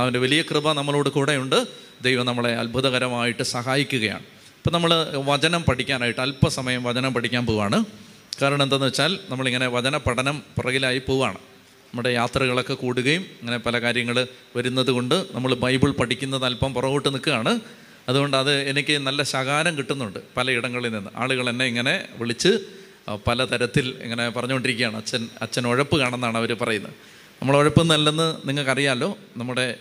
കർത്താവിന്റെ വലിയ കൃപ നമ്മളോട് കൂടെയുണ്ട്. ദൈവം നമ്മളെ അത്ഭുതകരമായിട്ട് സഹായിക്കുകയാണ്. ഇപ്പം നമ്മൾ വചനം പഠിക്കാനായിട്ട് അല്പസമയം വചനം പഠിക്കാൻ പോവാണ്. കാരണം എന്താണെന്ന് വെച്ചാൽ നമ്മളിങ്ങനെ വചന പഠനം പുറകിലായി പോവാണ്. നമ്മുടെ യാത്രകളൊക്കെ കൂടുകയും അങ്ങനെ പല കാര്യങ്ങൾ വരുന്നത് കൊണ്ട് നമ്മൾ ബൈബിൾ പഠിക്കുന്നത് അല്പം പുറകോട്ട് നിൽക്കുകയാണ്. അതുകൊണ്ട് അത് എനിക്ക് നല്ല ശകാരം കിട്ടുന്നുണ്ട് പലയിടങ്ങളിൽ നിന്ന്. ആളുകൾ എന്നെ ഇങ്ങനെ വിളിച്ച് പലതരത്തിൽ ഇങ്ങനെ പറഞ്ഞുകൊണ്ടിരിക്കുകയാണ്. അച്ഛൻ അച്ഛൻ ഉഴപ്പ് കാണുന്നതാണ് അവർ പറയുന്നത്. നമ്മൾ ഉഴപ്പുന്നല്ലെന്ന് നിങ്ങൾക്കറിയാമല്ലോ നമ്മുടെ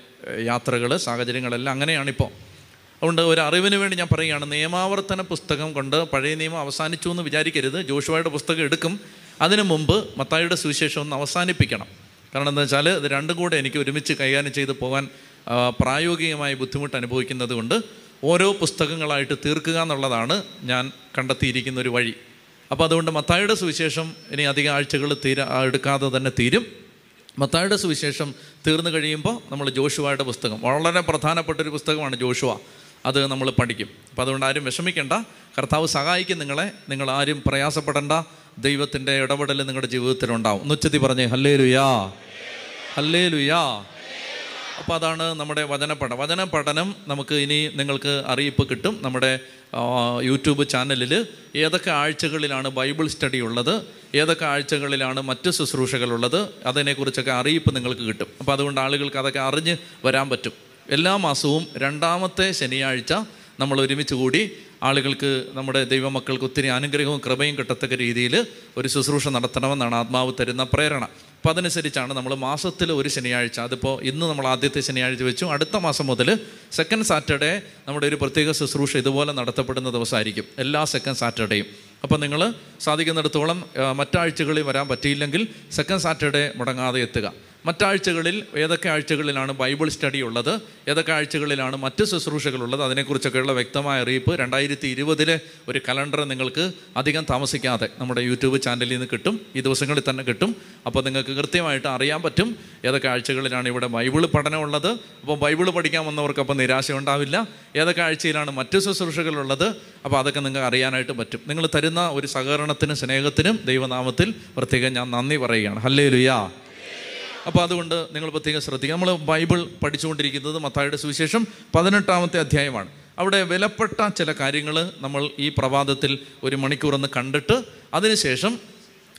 യാത്രകൾ സാഹചര്യങ്ങളെല്ലാം അങ്ങനെയാണിപ്പോൾ അതുകൊണ്ട് ഒരു അറിവിന് വേണ്ടി ഞാൻ പറയുകയാണ് നിയമാവർത്തന പുസ്തകം കൊണ്ട് പഴയ നിയമം അവസാനിച്ചു എന്ന് വിചാരിക്കരുത്. ജോഷുവായുടെ പുസ്തകം എടുക്കും. അതിനു മുമ്പ് മത്തായിയുടെ സുവിശേഷം ഒന്ന് അവസാനിപ്പിക്കണം. കാരണം എന്താ വെച്ചാൽ ഇത് രണ്ടും കൂടെ എനിക്ക് ഒരുമിച്ച് കൈകാര്യം ചെയ്ത് പോകാൻ പ്രായോഗികമായി ബുദ്ധിമുട്ട് അനുഭവിക്കുന്നത് കൊണ്ട് ഓരോ പുസ്തകങ്ങളായിട്ട് തീർക്കുക എന്നുള്ളതാണ് ഞാൻ കണ്ടെത്തിയിരിക്കുന്ന ഒരു വഴി. അപ്പോൾ അതുകൊണ്ട് മത്തായിയുടെ സുവിശേഷം ഇനി അധികം ആഴ്ചകൾ തീര എടുക്കാതെ തന്നെ തീരും. മത്തായുടെ സുവിശേഷം തീർന്നു കഴിയുമ്പോൾ നമ്മൾ ജോഷുവയുടെ പുസ്തകം. വളരെ പ്രധാനപ്പെട്ട ഒരു പുസ്തകമാണ് ജോഷുവ. അത് നമ്മൾ പഠിക്കും. അപ്പോൾ അതുകൊണ്ട് ആരും വിഷമിക്കേണ്ട. കർത്താവ് സഹായിക്കും നിങ്ങളെ. നിങ്ങൾ ആരും പ്രയാസപ്പെടേണ്ട. ദൈവത്തിന്റെ ഇടപെടൽ നിങ്ങളുടെ ജീവിതത്തിലുണ്ടാവും ഒന്നുച്ചത്തി പറഞ്ഞേ ഹല്ലേ ലുയാ ഹല്ലേ ലുയാ അപ്പോൾ അതാണ് നമ്മുടെ വചന പഠനം വചന പഠനം നമുക്ക് ഇനി നിങ്ങൾക്ക് അറിയിപ്പ് കിട്ടും. നമ്മുടെ യൂട്യൂബ് ചാനലിൽ ഏതൊക്കെ ആഴ്ചകളിലാണ് ബൈബിൾ സ്റ്റഡി ഉള്ളത്. ഏതൊക്കെ ആഴ്ചകളിലാണ് മറ്റ് ശുശ്രൂഷകളുള്ളത് അതിനെക്കുറിച്ചൊക്കെ അറിയിപ്പ് നിങ്ങൾക്ക് കിട്ടും. അപ്പോൾ അതുകൊണ്ട് ആളുകൾക്ക് അതൊക്കെ അറിഞ്ഞ് വരാൻ പറ്റും. എല്ലാ മാസവും രണ്ടാമത്തെ ശനിയാഴ്ച നമ്മൾ ഒരുമിച്ച് കൂടി ആളുകൾക്ക് നമ്മുടെ ദൈവമക്കൾക്ക് ഒത്തിരി അനുഗ്രഹവും കൃപയും കിട്ടത്തക്ക രീതിയിൽ ഒരു ശുശ്രൂഷ നടത്തണമെന്നാണ് ആത്മാവ് തരുന്ന പ്രേരണ. അപ്പോൾ അതനുസരിച്ചാണ് നമ്മൾ മാസത്തിൽ ഒരു ശനിയാഴ്ച അതിപ്പോൾ ഇന്ന് നമ്മൾ ആദ്യത്തെ ശനിയാഴ്ച വെച്ചു അടുത്ത മാസം മുതൽ സെക്കൻഡ് സാറ്റർഡേ നമ്മുടെ ഒരു പ്രത്യേക ശുശ്രൂഷ ഇതുപോലെ നടത്തപ്പെടുന്ന ദിവസമായിരിക്കും. എല്ലാ സെക്കൻഡ് സാറ്റർഡേയും അപ്പോൾ നിങ്ങൾ സാധിക്കുന്നിടത്തോളം മറ്റാഴ്ചകളിൽ വരാൻ പറ്റിയില്ലെങ്കിൽ സെക്കൻഡ് സാറ്റർഡേ മുടങ്ങാതെ എത്തുക. മറ്റാഴ്ചകളിൽ ഏതൊക്കെ ആഴ്ചകളിലാണ് ബൈബിൾ സ്റ്റഡി ഉള്ളത് ഏതൊക്കെ ആഴ്ചകളിലാണ് മറ്റ് ശുശ്രൂഷകളുള്ളത് അതിനെക്കുറിച്ചൊക്കെയുള്ള വ്യക്തമായ അറിയിപ്പ് രണ്ടായിരത്തി ഇരുപതിലെ ഒരു കലണ്ടർ നിങ്ങൾക്ക് അധികം താമസിക്കാതെ നമ്മുടെ യൂട്യൂബ് ചാനലിൽ നിന്ന് കിട്ടും ഈ ദിവസങ്ങളിൽ തന്നെ കിട്ടും. അപ്പോൾ നിങ്ങൾക്ക് കൃത്യമായിട്ട് അറിയാൻ പറ്റും ഏതൊക്കെ ആഴ്ചകളിലാണ് ഇവിടെ ബൈബിൾ പഠനമുള്ളത് അപ്പോൾ ബൈബിൾ പഠിക്കാൻ വന്നവർക്ക് അപ്പോൾ നിരാശ ഉണ്ടാവില്ല. ഏതൊക്കെ ആഴ്ചയിലാണ് മറ്റ് ശുശ്രൂഷകളുള്ളത് അപ്പോൾ അതൊക്കെ നിങ്ങൾക്ക് അറിയാനായിട്ട് പറ്റും. നിങ്ങൾ തരുന്ന ഒരു സഹകരണത്തിനും സ്നേഹത്തിനും ദൈവനാമത്തിൽ പ്രത്യേകം ഞാൻ നന്ദി പറയുകയാണ്. ഹല്ലേ ലുയാ അപ്പോൾ അതുകൊണ്ട് നിങ്ങൾ പ്രത്യേകം ശ്രദ്ധിക്കുക. നമ്മൾ ബൈബിൾ പഠിച്ചുകൊണ്ടിരിക്കുന്നത് മത്തായുടെ സുവിശേഷം പതിനെട്ടാമത്തെ അധ്യായമാണ്. അവിടെ വിലപ്പെട്ട ചില കാര്യങ്ങൾ നമ്മൾ ഈ പ്രഭാതത്തിൽ ഒരു മണിക്കൂറൊന്ന് കണ്ടിട്ട് അതിനുശേഷം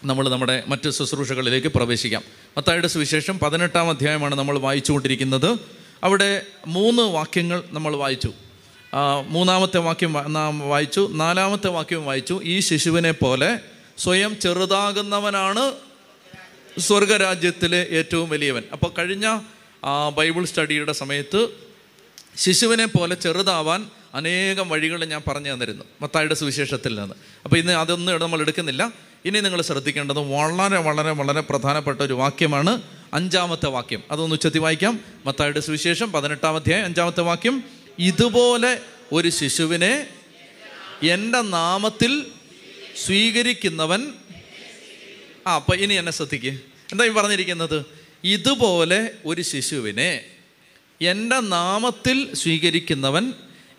നമ്മൾ നമ്മുടെ മറ്റ് ശുശ്രൂഷകളിലേക്ക് പ്രവേശിക്കാം. മത്തായുടെ സുവിശേഷം പതിനെട്ടാം അധ്യായമാണ് നമ്മൾ വായിച്ചുകൊണ്ടിരിക്കുന്നത്. അവിടെ മൂന്ന് വാക്യങ്ങൾ നമ്മൾ വായിച്ചു. മൂന്നാമത്തെ വാക്യം വായിച്ചു. നാലാമത്തെ വാക്യം വായിച്ചു. ഈ ശിശുവിനെ പോലെ സ്വയം ചെറുതാകുന്നവനാണ് സ്വർഗരാജ്യത്തിലെ ഏറ്റവും വലിയവൻ. അപ്പോൾ കഴിഞ്ഞ ബൈബിൾ സ്റ്റഡിയുടെ സമയത്ത് ശിശുവിനെ പോലെ ചെറുതാവാൻ അനേകം വഴികൾ ഞാൻ പറഞ്ഞു തന്നിരുന്നു. മത്തായുടെ സുവിശേഷത്തിൽ നിന്ന്. അപ്പോൾ ഇന്ന് അതൊന്നും നമ്മൾ എടുക്കുന്നില്ല. ഇനി നിങ്ങൾ ശ്രദ്ധിക്കേണ്ടത് വളരെ വളരെ വളരെ പ്രധാനപ്പെട്ട ഒരു വാക്യമാണ് അഞ്ചാമത്തെ വാക്യം. അതൊന്ന് ഉച്ചത്തി വായിക്കാം. മത്തായുടെ സുവിശേഷം പതിനെട്ടാം അധ്യായം അഞ്ചാമത്തെ വാക്യം. ഇതുപോലെ ഒരു ശിശുവിനെ എന്റെ നാമത്തിൽ സ്വീകരിക്കുന്നവൻ ആ അപ്പം ഇനി എന്നെ ശ്രദ്ധിക്കുക എന്താ ഈ പറഞ്ഞിരിക്കുന്നത്? ഇതുപോലെ ഒരു ശിശുവിനെ എന്റെ നാമത്തിൽ സ്വീകരിക്കുന്നവൻ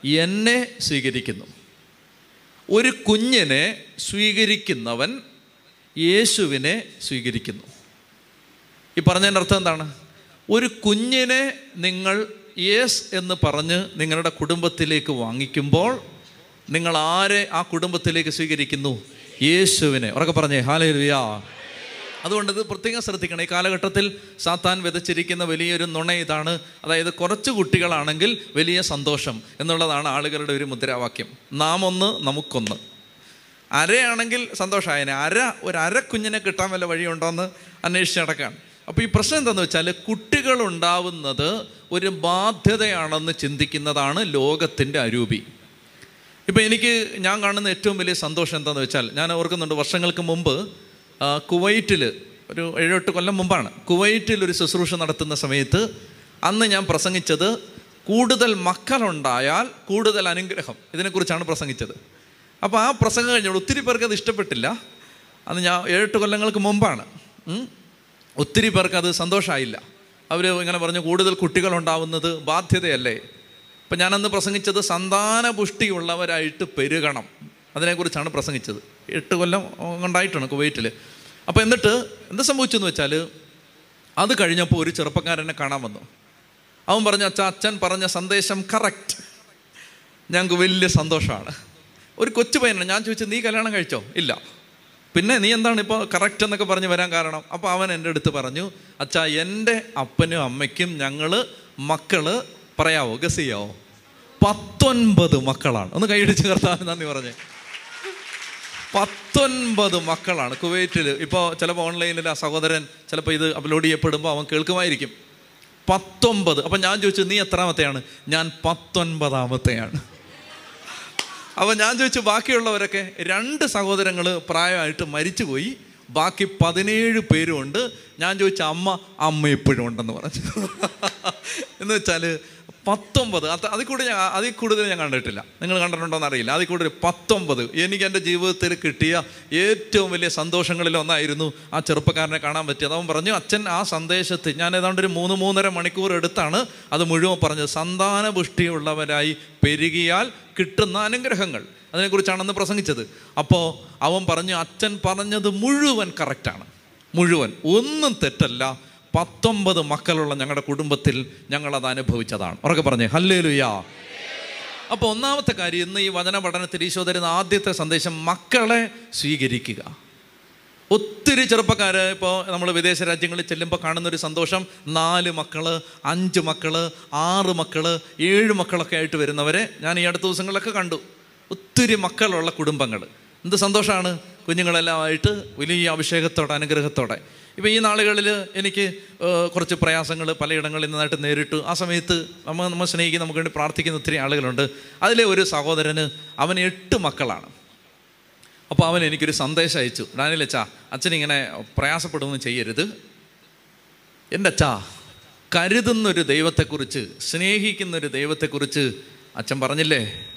എന്നെ സ്വീകരിക്കുന്നു. ഒരു കുഞ്ഞിനെ സ്വീകരിക്കുന്നവൻ യേശുവിനെ സ്വീകരിക്കുന്നു. ഈ പറഞ്ഞതിന്റെ അർത്ഥം എന്താണ്? ഒരു കുഞ്ഞിനെ നിങ്ങൾ യേസ് എന്ന് പറഞ്ഞ് നിങ്ങളുടെ കുടുംബത്തിലേക്ക് വാങ്ങിക്കുമ്പോൾ നിങ്ങൾ ആരെ ആ കുടുംബത്തിലേക്ക് സ്വീകരിക്കുന്നു? യേശുവിനെ. ഉറക്കെ പറഞ്ഞേ ഹാലലുയാ. അതുകൊണ്ട് ഇത് പ്രത്യേകം ശ്രദ്ധിക്കണം. ഈ കാലഘട്ടത്തിൽ സാത്താൻ വിതച്ചിരിക്കുന്ന വലിയൊരു നുണ ഇതാണ്. അതായത് കുറച്ച് കുട്ടികളാണെങ്കിൽ വലിയ സന്തോഷം എന്നുള്ളതാണ് ആളുകളുടെ ഒരു മുദ്രാവാക്യം. നാം ഒന്ന് നമുക്കൊന്ന്. അരയാണെങ്കിൽ സന്തോഷമായനെ അര ഒരു അര കുഞ്ഞിനെ കിട്ടാൻ വല്ല വഴിയുണ്ടോ എന്ന് അന്വേഷിച്ച് നടക്കുകയാണ് അപ്പോൾ ഈ പ്രശ്നം എന്താണെന്ന് വെച്ചാൽ കുട്ടികളുണ്ടാവുന്നത് ഒരു ബാധ്യതയാണെന്ന് ചിന്തിക്കുന്നതാണ് ലോകത്തിന്റെ അരൂപി. ഇപ്പം എനിക്ക് ഞാൻ കാണുന്ന ഏറ്റവും വലിയ സന്തോഷം എന്താണെന്ന് വെച്ചാൽ ഞാൻ ഓർക്കുന്നുണ്ട് വർഷങ്ങൾക്ക് മുമ്പ് കുവൈറ്റിൽ ഒരു ഏഴെട്ട് കൊല്ലം മുമ്പാണ് കുവൈറ്റിൽ ഒരു ശുശ്രൂഷ നടത്തുന്ന സമയത്ത് അന്ന് ഞാൻ പ്രസംഗിച്ചത് കൂടുതൽ മക്കളുണ്ടായാൽ കൂടുതൽ അനുഗ്രഹം. ഇതിനെക്കുറിച്ചാണ് പ്രസംഗിച്ചത്. അപ്പോൾ ആ പ്രസംഗം കഴിഞ്ഞോട് ഒത്തിരി പേർക്ക് അത് ഇഷ്ടപ്പെട്ടില്ല. അന്ന് ഞാൻ ഏഴെട്ട് കൊല്ലങ്ങൾക്ക് മുമ്പാണ്. ഒത്തിരി പേർക്ക് അത് സന്തോഷമായില്ല അവർ ഇങ്ങനെ പറഞ്ഞു കൂടുതൽ കുട്ടികളുണ്ടാവുന്നത് ബാധ്യതയല്ലേ? ഇപ്പം ഞാനന്ന് പ്രസംഗിച്ചത് സന്താന പുഷ്ടിയുള്ളവരായിട്ട് പെരുകണം. അതിനെക്കുറിച്ചാണ് പ്രസംഗിച്ചത്. എട്ട് കൊല്ലം ഉണ്ടായിട്ടാണ് കുവൈറ്റിൽ അപ്പോൾ എന്നിട്ട് എന്ത് സംഭവിച്ചെന്ന് വെച്ചാൽ അത് കഴിഞ്ഞപ്പോൾ ഒരു ചെറുപ്പക്കാരനെ കാണാൻ വന്നു. അവൻ പറഞ്ഞു അച്ഛാ അച്ഛൻ പറഞ്ഞ സന്ദേശം കറക്റ്റ്. ഞങ്ങൾക്ക് വലിയ സന്തോഷമാണ്. ഒരു കൊച്ചു പയ്യനാണ്. ഞാൻ ചോദിച്ചു നീ കല്യാണം കഴിച്ചോ? ഇല്ല. പിന്നെ നീ എന്താണ് ഇപ്പോൾ കറക്റ്റ് എന്നൊക്കെ പറഞ്ഞ് വരാൻ കാരണം? അപ്പോൾ അവൻ എന്റെ അടുത്ത് പറഞ്ഞു അച്ഛാ എന്റെ അപ്പനും അമ്മയ്ക്കും ഞങ്ങൾ മക്കൾ പറയാവോ? ഗസ് ചെയ്യാവോ? പത്തൊൻപത് മക്കളാണ്. ഒന്ന് കൈയടിച്ച് കർത്താവ് നന്ദി പറഞ്ഞേ. പത്തൊൻപത് മക്കളാണ്. കുവൈറ്റിൽ ഇപ്പോൾ ചിലപ്പോൾ ഓൺലൈനിൽ ആ സഹോദരൻ ചിലപ്പോൾ ഇത് അപ്ലോഡ് ചെയ്യപ്പെടുമ്പോൾ അവൻ കേൾക്കുമായിരിക്കും. പത്തൊമ്പത് അപ്പം ഞാൻ ചോദിച്ചു നീ എത്രാമത്തെയാണ്? ഞാൻ പത്തൊൻപതാമത്തെയാണ്. അപ്പം ഞാൻ ചോദിച്ചു ബാക്കിയുള്ളവരൊക്കെ? രണ്ട് സഹോദരങ്ങൾ പ്രായമായിട്ട് മരിച്ചുപോയി. ബാക്കി പതിനേഴ് പേരുമുണ്ട് ഞാൻ ചോദിച്ച അമ്മ അമ്മ ഇപ്പോഴും ഉണ്ടെന്ന് പറഞ്ഞു. എന്ന് വെച്ചാൽ പത്തൊമ്പത്. അത് അതിൽ കൂടുതൽ ഞാൻ അതിൽ കൂടുതൽ ഞാൻ കണ്ടിട്ടില്ല. നിങ്ങൾ കണ്ടിട്ടുണ്ടോ എന്നറിയില്ല അതിൽ കൂടുതൽ പത്തൊമ്പത്. എനിക്ക് എന്റെ ജീവിതത്തിൽ കിട്ടിയ ഏറ്റവും വലിയ സന്തോഷങ്ങളിൽ ഒന്നായിരുന്നു ആ ചെറുപ്പക്കാരനെ കാണാൻ പറ്റിയത്. അവൻ പറഞ്ഞു അച്ഛൻ ആ സന്ദേശത്തിൽ ഞാൻ ഏതാണ്ട് ഒരു മൂന്ന് മൂന്നര മണിക്കൂർ എടുത്താണ് അത് മുഴുവൻ പറഞ്ഞത്. സന്താന പുഷ്ടിയുള്ളവരായി പെരുകിയാൽ കിട്ടുന്ന അനുഗ്രഹങ്ങൾ. അതിനെക്കുറിച്ചാണ് അന്ന് പ്രസംഗിച്ചത്. അപ്പോൾ അവൻ പറഞ്ഞു അച്ഛൻ പറഞ്ഞത് മുഴുവൻ കറക്റ്റാണ് മുഴുവൻ. ഒന്നും തെറ്റല്ല. പത്തൊമ്പത് മക്കളുള്ള ഞങ്ങളുടെ കുടുംബത്തിൽ ഞങ്ങളത് അനുഭവിച്ചതാണ്. ഉറക്കെ പറഞ്ഞേ ഹല്ലേ ലുയാ അപ്പോൾ ഒന്നാമത്തെ കാര്യം ഇന്ന് ഈ വചന പഠനത്തിൽ ഈശോ തരുന്ന ആദ്യത്തെ സന്ദേശം മക്കളെ സ്വീകരിക്കുക. ഒത്തിരി ചെറുപ്പക്കാർ ഇപ്പോൾ നമ്മൾ വിദേശ രാജ്യങ്ങളിൽ ചെല്ലുമ്പോൾ കാണുന്നൊരു സന്തോഷം നാല് മക്കൾ അഞ്ച് മക്കൾ ആറ് മക്കൾ ഏഴ് മക്കളൊക്കെ ആയിട്ട് വരുന്നവരെ ഞാൻ ഈ അടുത്ത ദിവസങ്ങളിലൊക്കെ കണ്ടു. ഒത്തിരി മക്കളുള്ള കുടുംബങ്ങൾ എന്ത് സന്തോഷമാണ് കുഞ്ഞുങ്ങളെല്ലാം ആയിട്ട് വലിയ അഭിഷേകത്തോടെ അനുഗ്രഹത്തോടെ. ഇപ്പോൾ ഈ നാളുകളിൽ എനിക്ക് കുറച്ച് പ്രയാസങ്ങൾ പലയിടങ്ങളിൽ നിന്നായിട്ട് നേരിട്ടു. ആ സമയത്ത് നമ്മൾ നമ്മൾ സ്നേഹിക്കുന്ന നമുക്ക് വേണ്ടി പ്രാർത്ഥിക്കുന്ന ഒത്തിരി ആളുകളുണ്ട്. അതിലെ ഒരു സഹോദരന് അവൻ എട്ട് മക്കളാണ്. അപ്പോൾ അവൻ എനിക്കൊരു സന്ദേശം അയച്ചു. ഡാനിയൽ അച്ഛാ അച്ഛൻ ഇങ്ങനെ പ്രയാസപ്പെടുകയൊന്നും ചെയ്യരുത്. എന്റെ അച്ഛാ കരുതുന്നൊരു ദൈവത്തെക്കുറിച്ച് സ്നേഹിക്കുന്നൊരു ദൈവത്തെക്കുറിച്ച് അച്ഛൻ പറഞ്ഞില്ലേ?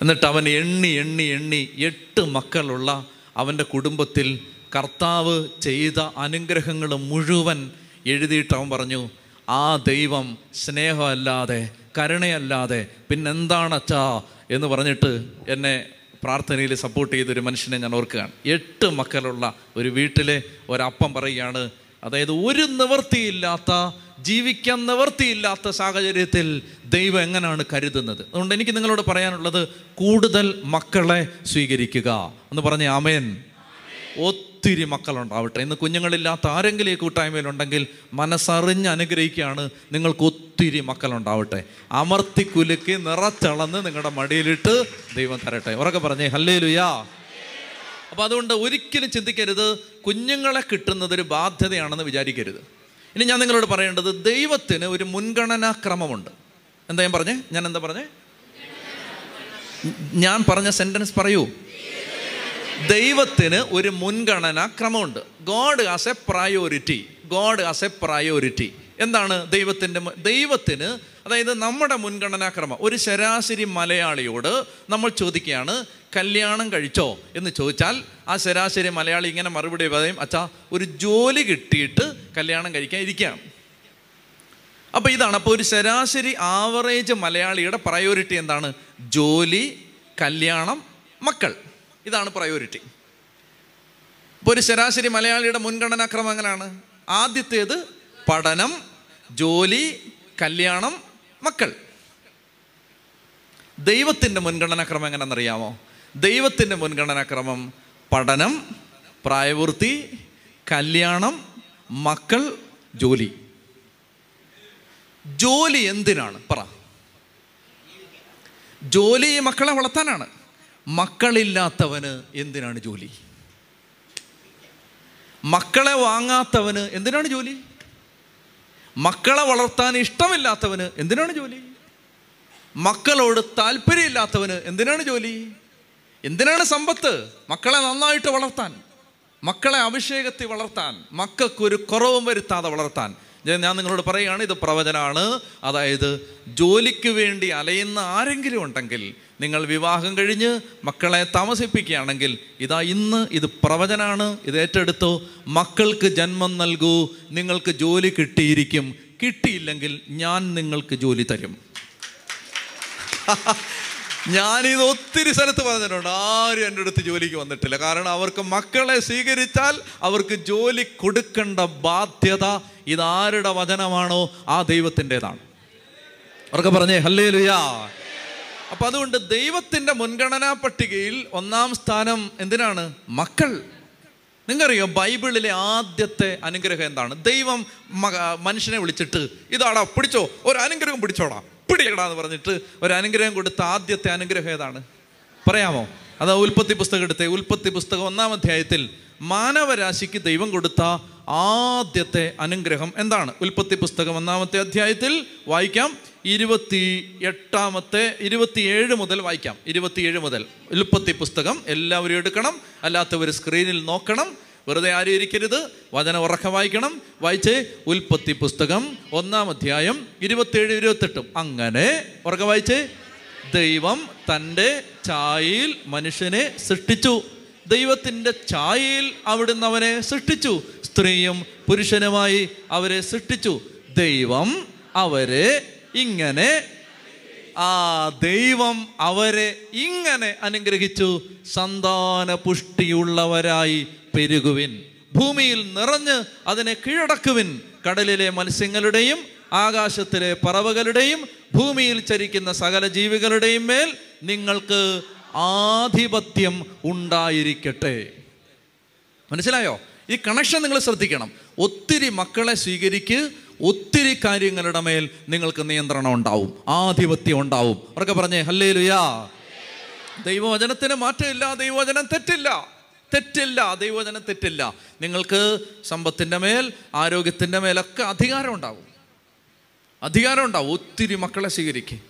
എന്നിട്ട് അവൻ എണ്ണി എണ്ണി എണ്ണി എട്ട് മക്കളുള്ള അവന്റെ കുടുംബത്തിൽ കർത്താവ് ചെയ്ത അനുഗ്രഹങ്ങൾ മുഴുവൻ എഴുതിയിട്ട് അവൻ പറഞ്ഞു ആ ദൈവം സ്നേഹമല്ലാതെ കരുണയല്ലാതെ പിന്നെന്താണ് അച്ഛാ എന്ന് പറഞ്ഞിട്ട് എന്നെ പ്രാർത്ഥനയിൽ സപ്പോർട്ട് ചെയ്തൊരു മനുഷ്യനെ ഞാൻ ഓർക്കുകയാണ്. എട്ട് മക്കളുള്ള ഒരു വീട്ടിലെ ഒരപ്പം പറയുകയാണ് അതായത് ഒരു നിവൃത്തിയില്ലാത്ത ജീവിക്കാൻ നിവൃത്തിയില്ലാത്ത സാഹചര്യത്തിൽ ദൈവം എങ്ങനെയാണ് കരുതുന്നത്? അതുകൊണ്ട് എനിക്ക് നിങ്ങളോട് പറയാനുള്ളത് കൂടുതൽ മക്കളെ സ്വീകരിക്കുക. എന്ന് പറഞ്ഞ ആമേൻ. ഒത്തിരി മക്കളുണ്ടാവട്ടെ. ഇന്ന് കുഞ്ഞുങ്ങളില്ലാത്ത ആരെങ്കിലും ഈ കൂട്ടായ്മയിലുണ്ടെങ്കിൽ മനസ്സറിഞ്ഞ് അനുഗ്രഹിക്കുകയാണ്. നിങ്ങൾക്ക് ഒത്തിരി മക്കളുണ്ടാവട്ടെ. അമർത്തി കുലുക്കി നിറച്ചളന്ന് നിങ്ങളുടെ മടിയിലിട്ട് ദൈവം തരട്ടെ. ഉറക്കെ പറഞ്ഞേ ഹല്ലേ ലുയാ അപ്പോൾ അതുകൊണ്ട് ഒരിക്കലും ചിന്തിക്കരുത്. കുഞ്ഞുങ്ങളെ കിട്ടുന്നതൊരു ബാധ്യതയാണെന്ന് വിചാരിക്കരുത്. ഇനി ഞാൻ നിങ്ങളോട് പറയേണ്ടത് ദൈവത്തിന് ഒരു മുൻഗണനാ ക്രമമുണ്ട് എന്താ ഞാൻ പറഞ്ഞേ? ഞാൻ എന്താ പറഞ്ഞേ? ഞാൻ പറഞ്ഞ സെന്റൻസ് പറയൂ. ദൈവത്തിന് ഒരു മുൻഗണന ക്രമമുണ്ട്. God as a priority God as a priority എന്താണ് ദൈവത്തിന്റെ ദൈവത്തിന് അതായത് നമ്മുടെ മുൻഗണനാക്രമം ഒരു ശരാശരി മലയാളിയോട് നമ്മൾ ചോദിക്കുകയാണ് കല്യാണം കഴിച്ചോ? എന്ന് ചോദിച്ചാൽ ആ ശരാശരി മലയാളി ഇങ്ങനെ മറുപടി പറയും അച്ഛാ ഒരു ജോലി കിട്ടിയിട്ട് കല്യാണം കഴിക്കാൻ ഇരിക്കാം അപ്പോൾ ഇതാണ് അപ്പോൾ ഒരു ശരാശരി ആവറേജ് മലയാളിയുടെ പ്രയോറിറ്റി എന്താണ്? ജോലി കല്യാണം മക്കൾ. ഇതാണ് പ്രയോറിറ്റി ഇപ്പോൾ ഒരു ശരാശരി മലയാളിയുടെ മുൻഗണനാക്രമം എങ്ങനെയാണ്? ആദ്യത്തേത് പഠനം ജോലി കല്യാണം മക്കൾ. ദൈവത്തിന്റെ മുൻഗണനാക്രമം എങ്ങനെയാണെന്നറിയാമോ ദൈവത്തിന്റെ മുൻഗണനാക്രമം പഠനം പ്രായപൂർത്തി കല്യാണം മക്കൾ ജോലി. ജോലി എന്തിനാണ്? പറ. ജോലി മക്കളെ വളർത്താനാണ്. മക്കളില്ലാത്തവന് എന്തിനാണ് ജോലി? മക്കളെ വാങ്ങാത്തവന് എന്തിനാണ് ജോലി? മക്കളെ വളർത്താൻ ഇഷ്ടമില്ലാത്തവന് എന്തിനാണ് ജോലി? മക്കളോട് താല്പര്യമില്ലാത്തവന് എന്തിനാണ് ജോലി? എന്തിനാണ് സമ്പത്ത്? മക്കളെ നന്നായിട്ട് വളർത്താൻ മക്കളെ അഭിഷേകത്തിൽ വളർത്താൻ മക്കൾക്കൊരു കുറവും വരുത്താതെ വളർത്താൻ. ഞാൻ നിങ്ങളോട് പറയുകയാണ് ഇത് പ്രവചനമാണ് അതായത് ജോലിക്ക് വേണ്ടി അലയുന്ന ആരെങ്കിലും ഉണ്ടെങ്കിൽ നിങ്ങൾ വിവാഹം കഴിഞ്ഞ് മക്കളെ താമസിപ്പിക്കുകയാണെങ്കിൽ ഇതാ ഇന്ന് ഇത് പ്രവചനാണ് ഇത് ഏറ്റെടുത്തോ മക്കൾക്ക് ജന്മം നൽകൂ നിങ്ങൾക്ക് ജോലി കിട്ടിയിരിക്കും കിട്ടിയില്ലെങ്കിൽ ഞാൻ നിങ്ങൾക്ക് ജോലി തരും. ഞാനിത് ഒത്തിരി സ്ഥലത്ത് പറഞ്ഞിട്ടുണ്ട് ആരും എന്റെ അടുത്ത് ജോലിക്ക് വന്നിട്ടില്ല. കാരണം അവർക്ക് മക്കളെ സ്വീകരിച്ചാൽ അവർക്ക് ജോലി കൊടുക്കേണ്ട ബാധ്യത ഇതാരുടെ വചനമാണോ? ആ ദൈവത്തിന്റെതാണ്. അവർക്ക് പറഞ്ഞേ ഹല്ലേ ലുയാ അപ്പൊ അതുകൊണ്ട് ദൈവത്തിന്റെ മുൻഗണനാ പട്ടികയിൽ ഒന്നാം സ്ഥാനം എന്തിനാണ്? മക്കൾ. നിങ്ങൾക്കറിയോ ബൈബിളിലെ ആദ്യത്തെ അനുഗ്രഹം എന്താണ്? ദൈവം മനുഷ്യനെ വിളിച്ചിട്ട് ഇതാടാ പിടിച്ചോ ഒരു അനുഗ്രഹം പിടിച്ചോടാ പിടിയടാ എന്ന് പറഞ്ഞിട്ട് ഒരു അനുഗ്രഹം കൊടുത്ത ആദ്യത്തെ അനുഗ്രഹം ഏതാണ്? പറയാമോ? അതാ ഉൽപ്പത്തി പുസ്തകം എടുത്തേ ഉൽപ്പത്തി പുസ്തകം ഒന്നാം അധ്യായത്തിൽ മാനവരാശിക്ക് ദൈവം കൊടുത്ത ആദ്യത്തെ അനുഗ്രഹം എന്താണ്? ഉൽപ്പത്തി പുസ്തകം ഒന്നാമത്തെ അധ്യായത്തിൽ വായിക്കാം. ഇരുപത്തി എട്ടാമത്തെ ഇരുപത്തിയേഴ് മുതൽ വായിക്കാം. ഇരുപത്തിയേഴ് മുതൽ. എളുപ്പത്തി പുസ്തകം എല്ലാവരും എടുക്കണം. അല്ലാത്തവർ സ്ക്രീനിൽ നോക്കണം. വെറുതെ ആരും ഇരിക്കരുത്. വചന ഉറക്ക വായിക്കണം. വായിച്ച് ഉൽപ്പത്തി പുസ്തകം ഒന്നാം അധ്യായം ഇരുപത്തിയേഴ് ഇരുപത്തെട്ടും. അങ്ങനെ ഉറക്ക വായിച്ച്. ദൈവം തന്റെ ചായയിൽ മനുഷ്യനെ സൃഷ്ടിച്ചു. ദൈവത്തിന്റെ ചായയിൽ അവിടുന്ന് അവനെ സൃഷ്ടിച്ചു. സ്ത്രീയും പുരുഷനുമായി അവരെ സൃഷ്ടിച്ചു. ദൈവം അവരെ ഇങ്ങനെ ആ ദൈവം അവരെ ഇങ്ങനെ അനുഗ്രഹിച്ചു സന്താന പുഷ്ടിയുള്ളവരായി പെരുകുവിൻ. ഭൂമിയിൽ നിറഞ്ഞ് അതിനെ കീഴടക്കുവിൻ. കടലിലെ മത്സ്യങ്ങളുടെയും ആകാശത്തിലെ പറവകളുടെയും ഭൂമിയിൽ ചരിക്കുന്ന സകല ജീവികളുടെയും മേൽ നിങ്ങൾക്ക് ആധിപത്യം ഉണ്ടായിരിക്കട്ടെ. മനസ്സിലായോ? ഈ കണക്ഷൻ നിങ്ങൾ ശ്രദ്ധിക്കണം. ഒത്തിരി മക്കളെ സ്വീകരിക്ക് ഒത്തിരി കാര്യങ്ങളുടെ മേൽ നിങ്ങൾക്ക് നിയന്ത്രണം ഉണ്ടാവും ആധിപത്യം ഉണ്ടാവും. അവർക്ക് പറഞ്ഞേ ഹല്ലേ ലുയാ ദൈവവചനത്തിന് മാറ്റമില്ല ദൈവവചനം തെറ്റില്ല. തെറ്റില്ല ദൈവവചനം തെറ്റില്ല. നിങ്ങൾക്ക് സമ്പത്തിന്റെ മേൽ ആരോഗ്യത്തിന്റെ മേലൊക്കെ അധികാരം ഉണ്ടാവും. അധികാരം ഉണ്ടാവും ഒത്തിരി മക്കളെ സ്വീകരിക്കും.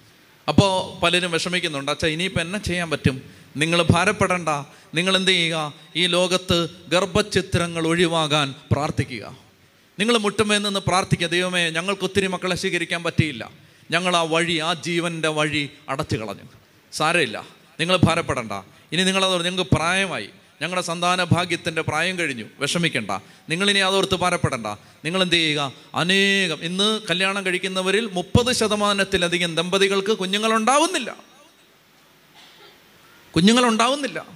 അപ്പോൾ പലരും വിഷമിക്കുന്നുണ്ട് അച്ഛാ ഇനിയിപ്പോൾ എന്നെ ചെയ്യാൻ പറ്റും? നിങ്ങൾ ഭാരപ്പെടണ്ട. നിങ്ങൾ എന്ത് ചെയ്യുക? ഈ ലോകത്ത് ഗർഭചിത്രങ്ങൾ ഒഴിവാകാൻ പ്രാർത്ഥിക്കുക. നിങ്ങൾ മുട്ടുമേ നിന്ന് പ്രാർത്ഥിക്കുക ദൈവമേ ഞങ്ങൾക്ക് ഒത്തിരി മക്കളെ സ്വീകരിക്കാൻ പറ്റിയില്ല. ഞങ്ങൾ ആ വഴി ആ ജീവന്റെ വഴി അടച്ചു കളഞ്ഞു സാരമില്ല. നിങ്ങൾ ഭാരപ്പെടണ്ട. ഇനി നിങ്ങളത് നിങ്ങൾക്ക് പ്രായമായി. ഞങ്ങളുടെ സന്താന ഭാഗ്യത്തിന്റെ പ്രായം കഴിഞ്ഞു. വിഷമിക്കണ്ട. നിങ്ങളിനി അതോർത്ത് ഭാരപ്പെടണ്ട. നിങ്ങൾ എന്ത് ചെയ്യുക? അനേകം. ഇന്ന് കല്യാണം കഴിക്കുന്നവരിൽ മുപ്പത് ശതമാനത്തിലധികം ദമ്പതികൾക്ക് കുഞ്ഞുങ്ങളുണ്ടാവുന്നില്ല. കുഞ്ഞുങ്ങളുണ്ടാവുന്നില്ല.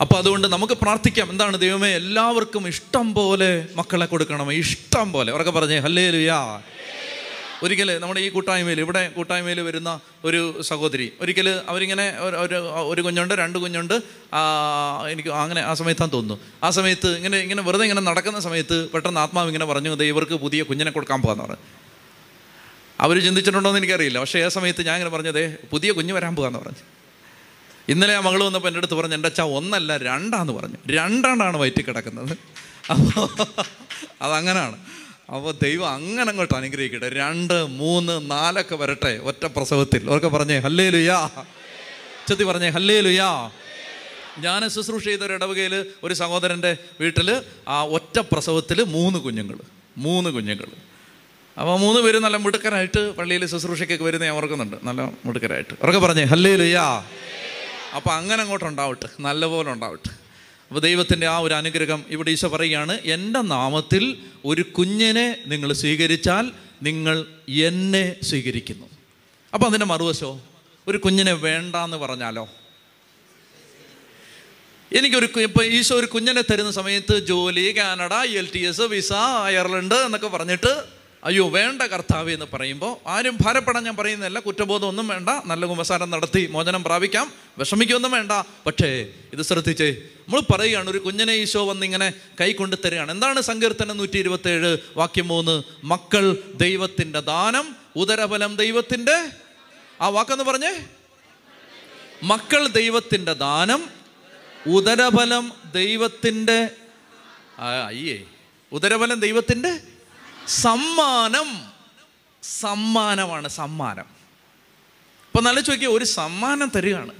അപ്പോൾ അതുകൊണ്ട് നമുക്ക് പ്രാർത്ഥിക്കാം. എന്താണ് ദൈവമേ എല്ലാവർക്കും ഇഷ്ടം പോലെ മക്കളെ കൊടുക്കണം ഇഷ്ടം പോലെ. ഉറക്കെ പറഞ്ഞേ ഹല്ലേ ലുയാ ഒരിക്കൽ നമ്മുടെ ഈ കൂട്ടായ്മയിൽ ഇവിടെ കൂട്ടായ്മയിൽ വരുന്ന ഒരു സഹോദരി ഒരിക്കൽ അവരിങ്ങനെ ഒരു- ഒരു കുഞ്ഞുണ്ട് രണ്ട് കുഞ്ഞുണ്ട്. എനിക്ക് അങ്ങനെ ആ സമയത്താന്ന് തോന്നുന്നു. ആ സമയത്ത് ഇങ്ങനെ ഇങ്ങനെ വെറുതെ ഇങ്ങനെ നടക്കുന്ന സമയത്ത് പെട്ടെന്ന് ആത്മാവ് ഇങ്ങനെ പറഞ്ഞു "ദേ ഇവർക്ക് പുതിയ കുഞ്ഞിനെ കൊടുക്കാൻ പോകാന്ന് പറഞ്ഞു. അവർ ചിന്തിച്ചിട്ടുണ്ടോ എന്ന് എനിക്കറിയില്ല. പക്ഷേ ആ സമയത്ത് ഞാൻ ഇങ്ങനെ പറഞ്ഞതേ പുതിയ കുഞ്ഞ് വരാൻ പോകാന്ന് പറഞ്ഞു. ഇന്നലെ ആ മകൾ വന്നപ്പോൾ എന്റെ അടുത്ത് പറഞ്ഞു എന്റെ അച്ഛാ ഒന്നല്ല രണ്ടാന്ന് പറഞ്ഞു. രണ്ടാണ്ടാണ് വയറ്റിൽ കിടക്കുന്നത്. അപ്പോൾ അതങ്ങനാണ്. അപ്പോൾ ദൈവം അങ്ങനെ അങ്ങോട്ട് അനുഗ്രഹിക്കട്ടെ. രണ്ട് മൂന്ന് നാലൊക്കെ വരട്ടെ. ഒറ്റ പ്രസവത്തിൽ. അവർക്ക് പറഞ്ഞേ ഹല്ലേ ലുയാ ചെത്തി പറഞ്ഞേ ഹല്ലേ ലുയാ ഞാൻ ശുശ്രൂഷ ചെയ്ത ഒരു ഇടവകയിൽ ഒരു സഹോദരന്റെ വീട്ടിൽ ആ ഒറ്റ പ്രസവത്തിൽ മൂന്ന് കുഞ്ഞുങ്ങൾ മൂന്ന് കുഞ്ഞുങ്ങൾ അപ്പോൾ മൂന്ന് പേര് നല്ല മിടുക്കരായിട്ട് പള്ളിയിൽ ശുശ്രൂഷയ്ക്കൊക്കെ വരുന്ന ഞാൻ ഓർക്കുന്നുണ്ട്. നല്ല മിടുക്കരായിട്ട്. അവരൊക്കെ പറഞ്ഞേ ഹല്ലേ ലുയാ അപ്പോൾ അങ്ങനെ അങ്ങോട്ട് ഉണ്ടാവട്ടെ നല്ലപോലെ ഉണ്ടാവട്ടെ. അപ്പോൾ ദൈവത്തിന്റെ ആ ഒരു അനുഗ്രഹം ഇവിടെ ഈശോ പറയുകയാണ് എന്റെ നാമത്തിൽ ഒരു കുഞ്ഞിനെ നിങ്ങൾ സ്വീകരിച്ചാൽ നിങ്ങൾ എന്നെ സ്വീകരിക്കുന്നു. അപ്പോൾ അതിന്റെ മറുവശോ ഒരു കുഞ്ഞിനെ വേണ്ട എന്ന് പറഞ്ഞാലോ? എനിക്കൊരു ഇപ്പോൾ ഇപ്പൊ ഈശോ ഒരു കുഞ്ഞിനെ തരുന്ന സമയത്ത് ജോലി Canada L T S visa Ireland എന്നൊക്കെ പറഞ്ഞിട്ട് അയ്യോ വേണ്ട കർത്താവ് എന്ന് പറയുമ്പോൾ ആരും ഭാരപ്പെടാൻ ഞാൻ പറയുന്നില്ല കുറ്റബോധം ഒന്നും വേണ്ട നല്ല കുമ്പസാരം നടത്തി മോചനം പ്രാപിക്കാം. വിഷമിക്കൊന്നും വേണ്ട പക്ഷേ ഇത് ശ്രദ്ധിച്ചേ നമ്മൾ പറയുകയാണ് ഒരു കുഞ്ഞനെ ഈശോ വന്നിങ്ങനെ കൈ കൊണ്ട് തരികയാണ്. എന്താണ് സങ്കീർത്തനം നൂറ്റി ഇരുപത്തേഴ് വാക്യം മൂന്ന്? മക്കൾ ദൈവത്തിന്റെ ദാനം ഉദരഫലം ദൈവത്തിന്റെ ആ വാക്കെന്ന് പറഞ്ഞേ? മക്കൾ ദൈവത്തിന്റെ ദാനം ഉദരഫലം ദൈവത്തിന്റെ അയ്യേ ഉദരഫലം ദൈവത്തിന്റെ സമ്മാനം. സമ്മാനമാണ് സമ്മാനം. ഇപ്പം നല്ല ചോദിക്കുക ഒരു സമ്മാനം തരികയാണ്.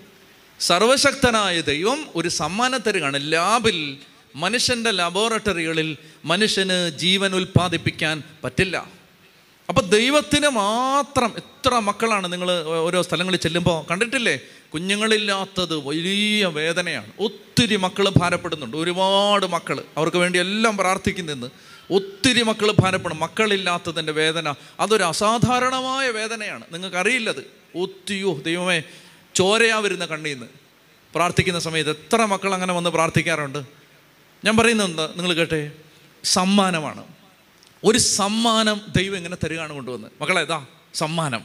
സർവശക്തനായ ദൈവം ഒരു സമ്മാനം തരികയാണ്. ലാബിൽ മനുഷ്യന്റെ ലബോറട്ടറികളിൽ മനുഷ്യന് ജീവൻ ഉൽപ്പാദിപ്പിക്കാൻ പറ്റില്ല. അപ്പോൾ ദൈവത്തിന് മാത്രം എത്ര മക്കളാണ് നിങ്ങൾ ഓരോ സ്ഥലങ്ങളിൽ ചെല്ലുമ്പോൾ കണ്ടിട്ടില്ലേ? കുഞ്ഞുങ്ങളില്ലാത്തത് വലിയ വേദനയാണ്. ഒത്തിരി മക്കൾ ഭാരപ്പെടുന്നുണ്ട്. ഒരുപാട് മക്കൾ അവർക്ക് വേണ്ടി എല്ലാം പ്രാർത്ഥിക്കുന്നെന്ന് ഒത്തിരി മക്കൾ ഭാരപ്പെടും. മക്കളില്ലാത്തതിന്റെ വേദന അതൊരു അസാധാരണമായ വേദനയാണ്. നിങ്ങൾക്കറിയില്ലത്. ഒത്തിയോ ദൈവമേ ചോരയാ വരുന്ന കണ്ണിൽ നിന്ന് പ്രാർത്ഥിക്കുന്ന സമയത്ത് എത്ര മക്കൾ അങ്ങനെ വന്ന് പ്രാർത്ഥിക്കാറുണ്ട്? ഞാൻ പറയുന്നത് നിങ്ങൾ കേട്ടെ സമ്മാനമാണ്. ഒരു സമ്മാനം ദൈവം ഇങ്ങനെ തരികയാണ് കൊണ്ടുവന്ന്. മക്കളെ ഇതാ സമ്മാനം.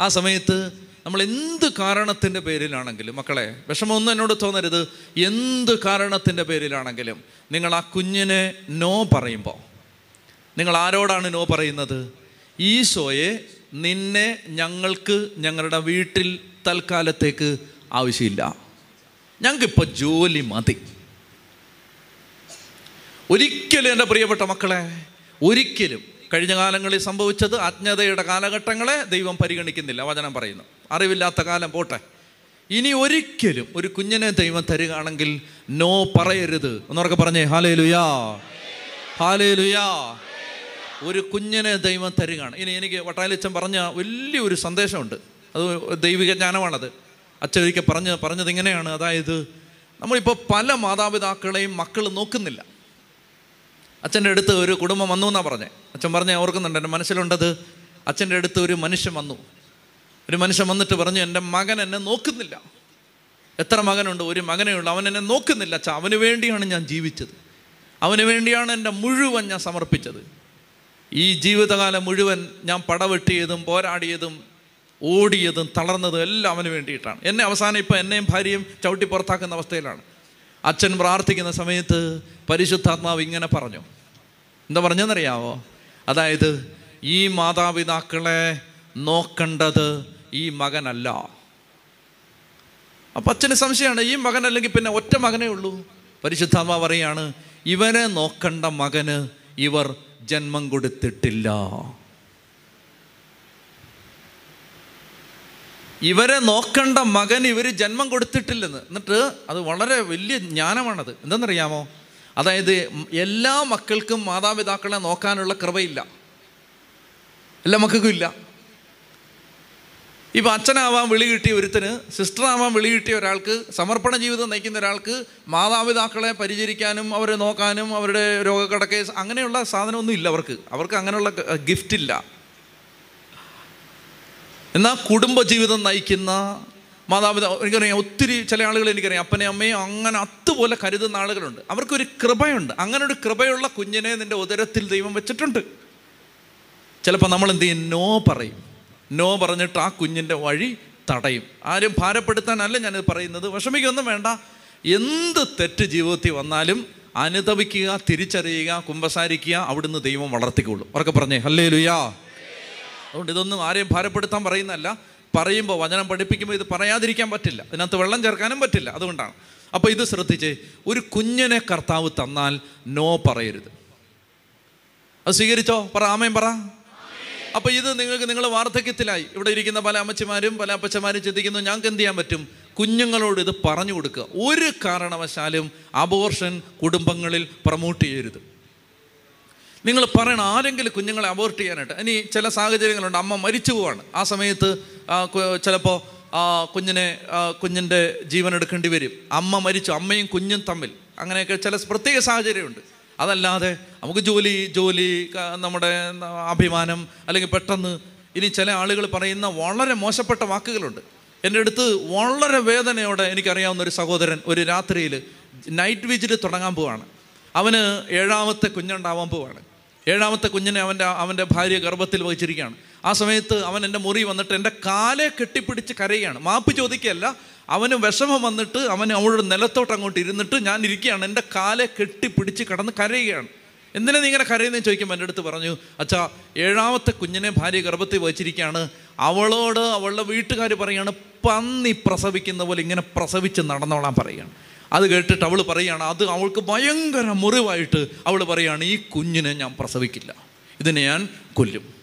ആ സമയത്ത് നമ്മൾ എന്ത് കാരണത്തിന്റെ പേരിലാണെങ്കിലും മക്കളെ വിഷമമൊന്നും എന്നോട് തോന്നരുത്. എന്ത് കാരണത്തിന്റെ പേരിലാണെങ്കിലും നിങ്ങൾ ആ കുഞ്ഞിനെ നോ പറയുമ്പോൾ നിങ്ങൾ ആരോടാണ് നോ പറയുന്നത്? ഈശോയെ നിന്നെ ഞങ്ങൾക്ക് ഞങ്ങളുടെ വീട്ടിൽ തൽക്കാലത്തേക്ക് ആവശ്യമില്ല. ഞങ്ങൾക്കിപ്പോൾ ജോലി മതി. ഒരിക്കലും എന്റെ പ്രിയപ്പെട്ട മക്കളെ ഒരിക്കലും കഴിഞ്ഞ കാലങ്ങളിൽ സംഭവിച്ചത് അജ്ഞതയുടെ കാലഘട്ടങ്ങളെ ദൈവം പരിഗണിക്കുന്നില്ല. വചനം പറയുന്നു. അറിവില്ലാത്ത കാലം പോട്ടെ. ഇനി ഒരിക്കലും ഒരു കുഞ്ഞിനെ ദൈവം തരികയാണെങ്കിൽ നോ പറയരുത്. എന്നൊക്കെ പറഞ്ഞേ ഹാലേ ലുയാ ഹാലേ ലുയാ ഒരു കുഞ്ഞിനെ ദൈവം തരികയാണ്. ഇനി എനിക്ക് വട്ടാലിച്ചൻ പറഞ്ഞ വലിയൊരു സന്ദേശമുണ്ട്. അത് ദൈവിക ജ്ഞാനമാണത്. അച്ഛൻ ഒരിക്കൽ പറഞ്ഞ് പറഞ്ഞത് ഇങ്ങനെയാണ്. അതായത് നമ്മളിപ്പോൾ പല മാതാപിതാക്കളെയും മക്കൾ നോക്കുന്നില്ല. അച്ഛന്റെ അടുത്ത് ഒരു കുടുംബം വന്നു എന്നാണ് പറഞ്ഞത് അച്ഛൻ പറഞ്ഞ് ഓർക്കുന്നുണ്ട് എന്റെ മനസ്സിലുണ്ടത്. അച്ഛന്റെ അടുത്ത് ഒരു മനുഷ്യൻ വന്നു. ഒരു മനുഷ്യൻ വന്നിട്ട് പറഞ്ഞു എന്റെ മകൻ എന്നെ നോക്കുന്നില്ല. എത്ര മകനുണ്ട്? ഒരു മകനേ ഉള്ളൂ. അവൻ എന്നെ നോക്കുന്നില്ല. അച്ഛ അവന് വേണ്ടിയാണ് ഞാൻ ജീവിച്ചത്. അവന് വേണ്ടിയാണ് എന്റെ മുഴുവൻ ഞാൻ സമർപ്പിച്ചത്. ഈ ജീവിതകാലം മുഴുവൻ ഞാൻ പടവെട്ടിയതും പോരാടിയതും ഓടിയതും തളർന്നതും എല്ലാം അവന് വേണ്ടിയിട്ടാണ്. എന്നെ അവസാനം ഇപ്പം എന്നെയും ഭാര്യയും ചവിട്ടി പുറത്താക്കുന്ന അവസ്ഥയിലാണ്. അച്ഛൻ പ്രാർത്ഥിക്കുന്ന സമയത്ത് പരിശുദ്ധാത്മാവ് ഇങ്ങനെ പറഞ്ഞു. എന്താ പറഞ്ഞെന്നറിയാവോ? അതായത് ഈ മാതാപിതാക്കളെ നോക്കേണ്ടത് ഈ മകനല്ല. അപ്പം അച്ഛന് സംശയമാണ് ഈ മകനല്ലെങ്കിൽ പിന്നെ ഒറ്റ മകനേ ഉള്ളൂ. പരിശുദ്ധാമ പറയാണ് ഇവനെ നോക്കണ്ട മകന് ഇവർ ജന്മം കൊടുത്തിട്ടില്ല. ഇവരെ നോക്കണ്ട മകൻ ഇവർ ജന്മം കൊടുത്തിട്ടില്ലെന്ന്. എന്നിട്ട് അത് വളരെ വലിയ ജ്ഞാനമാണത്. എന്തെന്നറിയാമോ? അതായത് എല്ലാ മക്കൾക്കും മാതാപിതാക്കളെ നോക്കാനുള്ള കൃപയില്ല. എല്ലാ മക്കൾക്കും ഇല്ല. ഇപ്പം അച്ഛനാവാൻ വിളി കിട്ടിയ ഒരുത്തിന് സിസ്റ്ററാവാൻ വിളി കിട്ടിയ ഒരാൾക്ക് സമർപ്പണ ജീവിതം നയിക്കുന്ന ഒരാൾക്ക് മാതാപിതാക്കളെ പരിചരിക്കാനും അവരെ നോക്കാനും അവരുടെ രോഗക്കടക്കെ അങ്ങനെയുള്ള സാധനമൊന്നും ഇല്ല അവർക്ക്. അവർക്ക് അങ്ങനെയുള്ള ഗിഫ്റ്റ് ഇല്ല. എന്നാൽ കുടുംബജീവിതം നയിക്കുന്ന മാതാപിതാ എനിക്കറിയാം ഒത്തിരി ചില ആളുകൾ എനിക്കറിയാം അപ്പനെ അമ്മയും അങ്ങനെ അതുപോലെ കരുതുന്ന ആളുകളുണ്ട്. അവർക്കൊരു കൃപയുണ്ട്. അങ്ങനെ ഒരു കൃപയുള്ള കുഞ്ഞിനെ നിന്റെ ഉദരത്തിൽ ദൈവം വെച്ചിട്ടുണ്ട്. ചിലപ്പോൾ നമ്മൾ എന്ത് ചെയ്യും? നോ പറയും. നോ പറഞ്ഞിട്ട് ആ കുഞ്ഞിന്റെ വഴി തടയും. ആരും ഭാരപ്പെടുത്താനല്ല ഞാനിത് പറയുന്നത്. വിഷമിക്കൊന്നും വേണ്ട. എന്ത് തെറ്റ് ജീവിതത്തിൽ വന്നാലും അനുതപിക്കുക തിരിച്ചറിയുക കുമ്പസാരിക്കുക അവിടുന്ന് ദൈവം വളർത്തിക്കൊള്ളും. ഉറക്കെ പറഞ്ഞേ ഹല്ലേ ലുയാ അതുകൊണ്ട് ഇതൊന്നും ആരെയും ഭാരപ്പെടുത്താൻ പറയുന്നല്ല പറയുമ്പോൾ വചനം പഠിപ്പിക്കുമ്പോൾ ഇത് പറയാതിരിക്കാൻ പറ്റില്ല. ഇതിനകത്ത് വെള്ളം ചേർക്കാനും പറ്റില്ല. അതുകൊണ്ടാണ്. അപ്പോൾ ഇത് ശ്രദ്ധിച്ച് ഒരു കുഞ്ഞിനെ കർത്താവ് തന്നാൽ നോ പറയരുത്. അത് സ്വീകരിച്ചോ? പറ ആമയും പറ. അപ്പോൾ ഇത് നിങ്ങൾക്ക് നിങ്ങൾ വാർദ്ധക്യത്തിലായി. ഇവിടെ ഇരിക്കുന്ന പല അമ്മച്ചിമാരും പല അപ്പച്ചമാരും ചിന്തിക്കുന്നു ഞങ്ങൾക്ക് എന്ത് ചെയ്യാൻ പറ്റും? കുഞ്ഞുങ്ങളോട് ഇത് പറഞ്ഞു കൊടുക്കുക. ഒരു കാരണവശാലും അബോർഷൻ കുടുംബങ്ങളിൽ പ്രൊമോട്ട് ചെയ്യരുത്. നിങ്ങൾ പറയണം ആരെങ്കിലും കുഞ്ഞുങ്ങളെ അബോർട്ട് ചെയ്യാനായിട്ട് ഇനി ചില സാഹചര്യങ്ങളുണ്ട്. അമ്മ മരിച്ചു പോവാണ്. ആ സമയത്ത് ചിലപ്പോൾ കുഞ്ഞിനെ കുഞ്ഞിന്റെ ജീവൻ എടുക്കേണ്ടി വരും. അമ്മ മരിച്ചു അമ്മയും കുഞ്ഞും തമ്മിൽ. അങ്ങനെയൊക്കെ ചില പ്രത്യേക സാഹചര്യമുണ്ട്. അതല്ലാതെ നമുക്ക് ജോലി ജോലി നമ്മുടെ അഭിമാനം അല്ലെങ്കിൽ പെട്ടെന്ന് ഇനി ചില ആളുകൾ പറയുന്ന വളരെ മോശപ്പെട്ട വാക്കുകളുണ്ട്. എന്റെ അടുത്ത് വളരെ വേദനയോടെ എനിക്കറിയാവുന്ന ഒരു സഹോദരൻ ഒരു രാത്രിയിൽ നൈറ്റ് വിജിൽ തുടങ്ങാൻ പോവാണ്. അവന് ഏഴാമത്തെ കുഞ്ഞുണ്ടാവാൻ പോവാണ്. ഏഴാമത്തെ കുഞ്ഞിനെ അവന്റെ അവന്റെ ഭാര്യ ഗർഭത്തിൽ വഹിച്ചിരിക്കുകയാണ്. ആ സമയത്ത് അവൻ എന്റെ മുറി വന്നിട്ട് എന്റെ കാലെ കെട്ടിപ്പിടിച്ച് കരയുകയാണ്. മാപ്പ് ചോദിക്കുകയല്ല അവന് വിഷമം വന്നിട്ട് അവൻ അവളുടെ നിലത്തോട്ട് അങ്ങോട്ട് ഇരുന്നിട്ട് ഞാൻ ഇരിക്കുകയാണ്. എന്റെ കാലെ കെട്ടിപ്പിടിച്ച് കടന്ന് കരയുകയാണ്. എന്തിനാ നീ ഇങ്ങനെ കരയുന്നതെന്ന് ചോദിക്കുമ്പോൾ എന്റെ അടുത്ത് പറഞ്ഞു അച്ഛാ ഏഴാമത്തെ കുഞ്ഞിനെ ഭാര്യ ഗർഭത്തിൽ വച്ചിരിക്കുകയാണ്. അവളോട് അവളുടെ വീട്ടുകാർ പറയുകയാണ് പന്നി പ്രസവിക്കുന്ന പോലെ ഇങ്ങനെ പ്രസവിച്ച് നടന്നോളാൻ പറയുകയാണ് അത് കേട്ടിട്ട് അവൾ പറയുകയാണ് അത് അവൾക്ക് ഭയങ്കര മുറിവായിട്ട് അവൾ പറയുകയാണ് ഈ കുഞ്ഞിനെ ഞാൻ പ്രസവിക്കില്ല. ഇതിനെ ഞാൻ കൊല്ലും.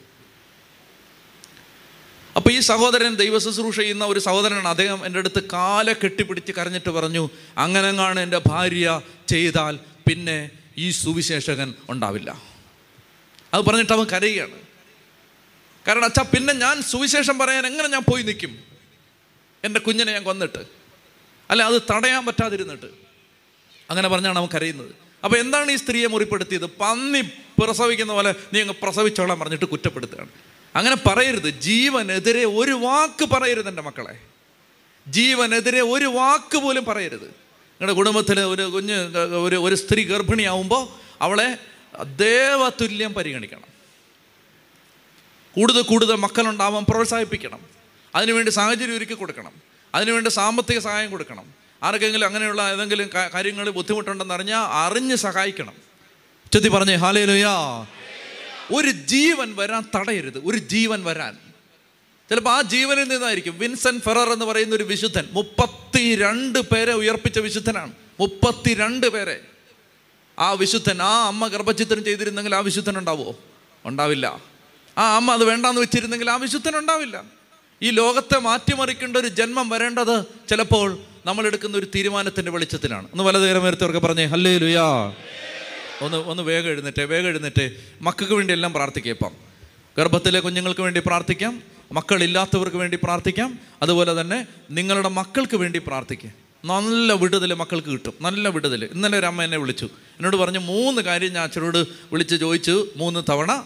അപ്പോൾ ഈ സഹോദരൻ ദൈവ ശുശ്രൂഷ ചെയ്യുന്ന ഒരു സഹോദരനാണ്. അദ്ദേഹം എന്റെ അടുത്ത് കാല കെട്ടിപ്പിടിച്ച് കരഞ്ഞിട്ട് പറഞ്ഞു അങ്ങനെങ്ങാണ് എന്റെ ഭാര്യ ചെയ്താൽ പിന്നെ ഈ സുവിശേഷകൻ ഉണ്ടാവില്ല. അത് പറഞ്ഞിട്ട് അവൻ കരയുകയാണ്. കാരണം അച്ഛാ പിന്നെ ഞാൻ സുവിശേഷം പറയാൻ എങ്ങനെ ഞാൻ പോയി നിൽക്കും? എന്റെ കുഞ്ഞിനെ ഞാൻ കൊന്നിട്ട്. അല്ല അത് തടയാൻ പറ്റാതിരുന്നിട്ട്. അങ്ങനെ പറഞ്ഞാണ് അവൻ കരയുന്നത്. അപ്പോൾ എന്താണ് ഈ സ്ത്രീയെ മുറിപ്പെടുത്തിയത്? പന്നി പ്രസവിക്കുന്ന പോലെ നീ അങ്ങ് പ്രസവിച്ചോളാൻ പറഞ്ഞിട്ട് കുറ്റപ്പെടുത്തുകയാണ്. അങ്ങനെ പറയരുത്. ജീവനെതിരെ ഒരു വാക്ക് പറയരുത് എന്റെ മക്കളെ. ജീവനെതിരെ ഒരു വാക്ക് പോലും പറയരുത്. നിങ്ങളുടെ കുടുംബത്തിൽ ഒരു കുഞ്ഞ് ഒരു ഒരു സ്ത്രീ ഗർഭിണിയാവുമ്പോൾ അവളെ ദേവതുല്യം പരിഗണിക്കണം. കൂടുതൽ കൂടുതൽ മക്കളുണ്ടാവാൻ പ്രോത്സാഹിപ്പിക്കണം. അതിനുവേണ്ടി സാഹചര്യം ഒരുക്കി കൊടുക്കണം. അതിനുവേണ്ടി സാമ്പത്തിക സഹായം കൊടുക്കണം. ആർക്കെങ്കിലും അങ്ങനെയുള്ള ഏതെങ്കിലും കാര്യങ്ങൾ ബുദ്ധിമുട്ടുണ്ടെന്ന് അറിഞ്ഞാൽ അറിഞ്ഞ് സഹായിക്കണം. ചെത്തി പറഞ്ഞേ ഹാലേ ലുയാ ഒരു ജീവൻ വരാൻ തടയരുത്. ഒരു ജീവൻ വരാൻ. ചിലപ്പോൾ ആ ജീവനിൽ നിന്നായിരിക്കും. വിൻസെന്റ് ഫെറർ എന്ന് പറയുന്ന ഒരു വിശുദ്ധൻ മുപ്പത്തിരണ്ട് പേരെ ഉയർപ്പിച്ച വിശുദ്ധനാണ്. മുപ്പത്തിരണ്ട് പേരെ. ആ വിശുദ്ധൻ ആ അമ്മ ഗർഭചിത്രം ചെയ്തിരുന്നെങ്കിൽ ആ വിശുദ്ധൻ ഉണ്ടാവുമോ ഉണ്ടാവില്ല. ആ അമ്മ അത് വേണ്ടാന്ന് വെച്ചിരുന്നെങ്കിൽ ആ വിശുദ്ധൻ ഉണ്ടാവില്ല ഈ ലോകത്തെ മാറ്റിമറിക്കേണ്ട ഒരു ജന്മം വരേണ്ടത് ചിലപ്പോൾ നമ്മൾ എടുക്കുന്ന ഒരു തീരുമാനത്തിന്റെ വെളിച്ചത്തിലാണ്. ഒന്ന് വലതുകരമേരത്തവർക്ക് പറഞ്ഞേ ഹല്ലേ ലുയാ ഒന്ന് ഒന്ന് വേഗം എഴുന്നേറ്റേ വേഗം എഴുന്നേറ്റേ. മക്കൾക്ക് വേണ്ടി എല്ലാം പ്രാർത്ഥിക്കാം ഇപ്പം ഗർഭത്തിലെ കുഞ്ഞുങ്ങൾക്ക് വേണ്ടി പ്രാർത്ഥിക്കാം. മക്കളില്ലാത്തവർക്ക് വേണ്ടി പ്രാർത്ഥിക്കാം. അതുപോലെ തന്നെ നിങ്ങളുടെ മക്കൾക്ക് വേണ്ടി പ്രാർത്ഥിക്കാം. നല്ല വിടുതൽ മക്കൾക്ക് കിട്ടും. നല്ല വിടുതൽ ഇന്നലെ ഒരു അമ്മ എന്നെ വിളിച്ചു. എന്നോട് പറഞ്ഞു മൂന്ന് കാര്യം ഞാൻ അച്ഛനോട് വിളിച്ച് ചോദിച്ചു. മൂന്ന് തവണ.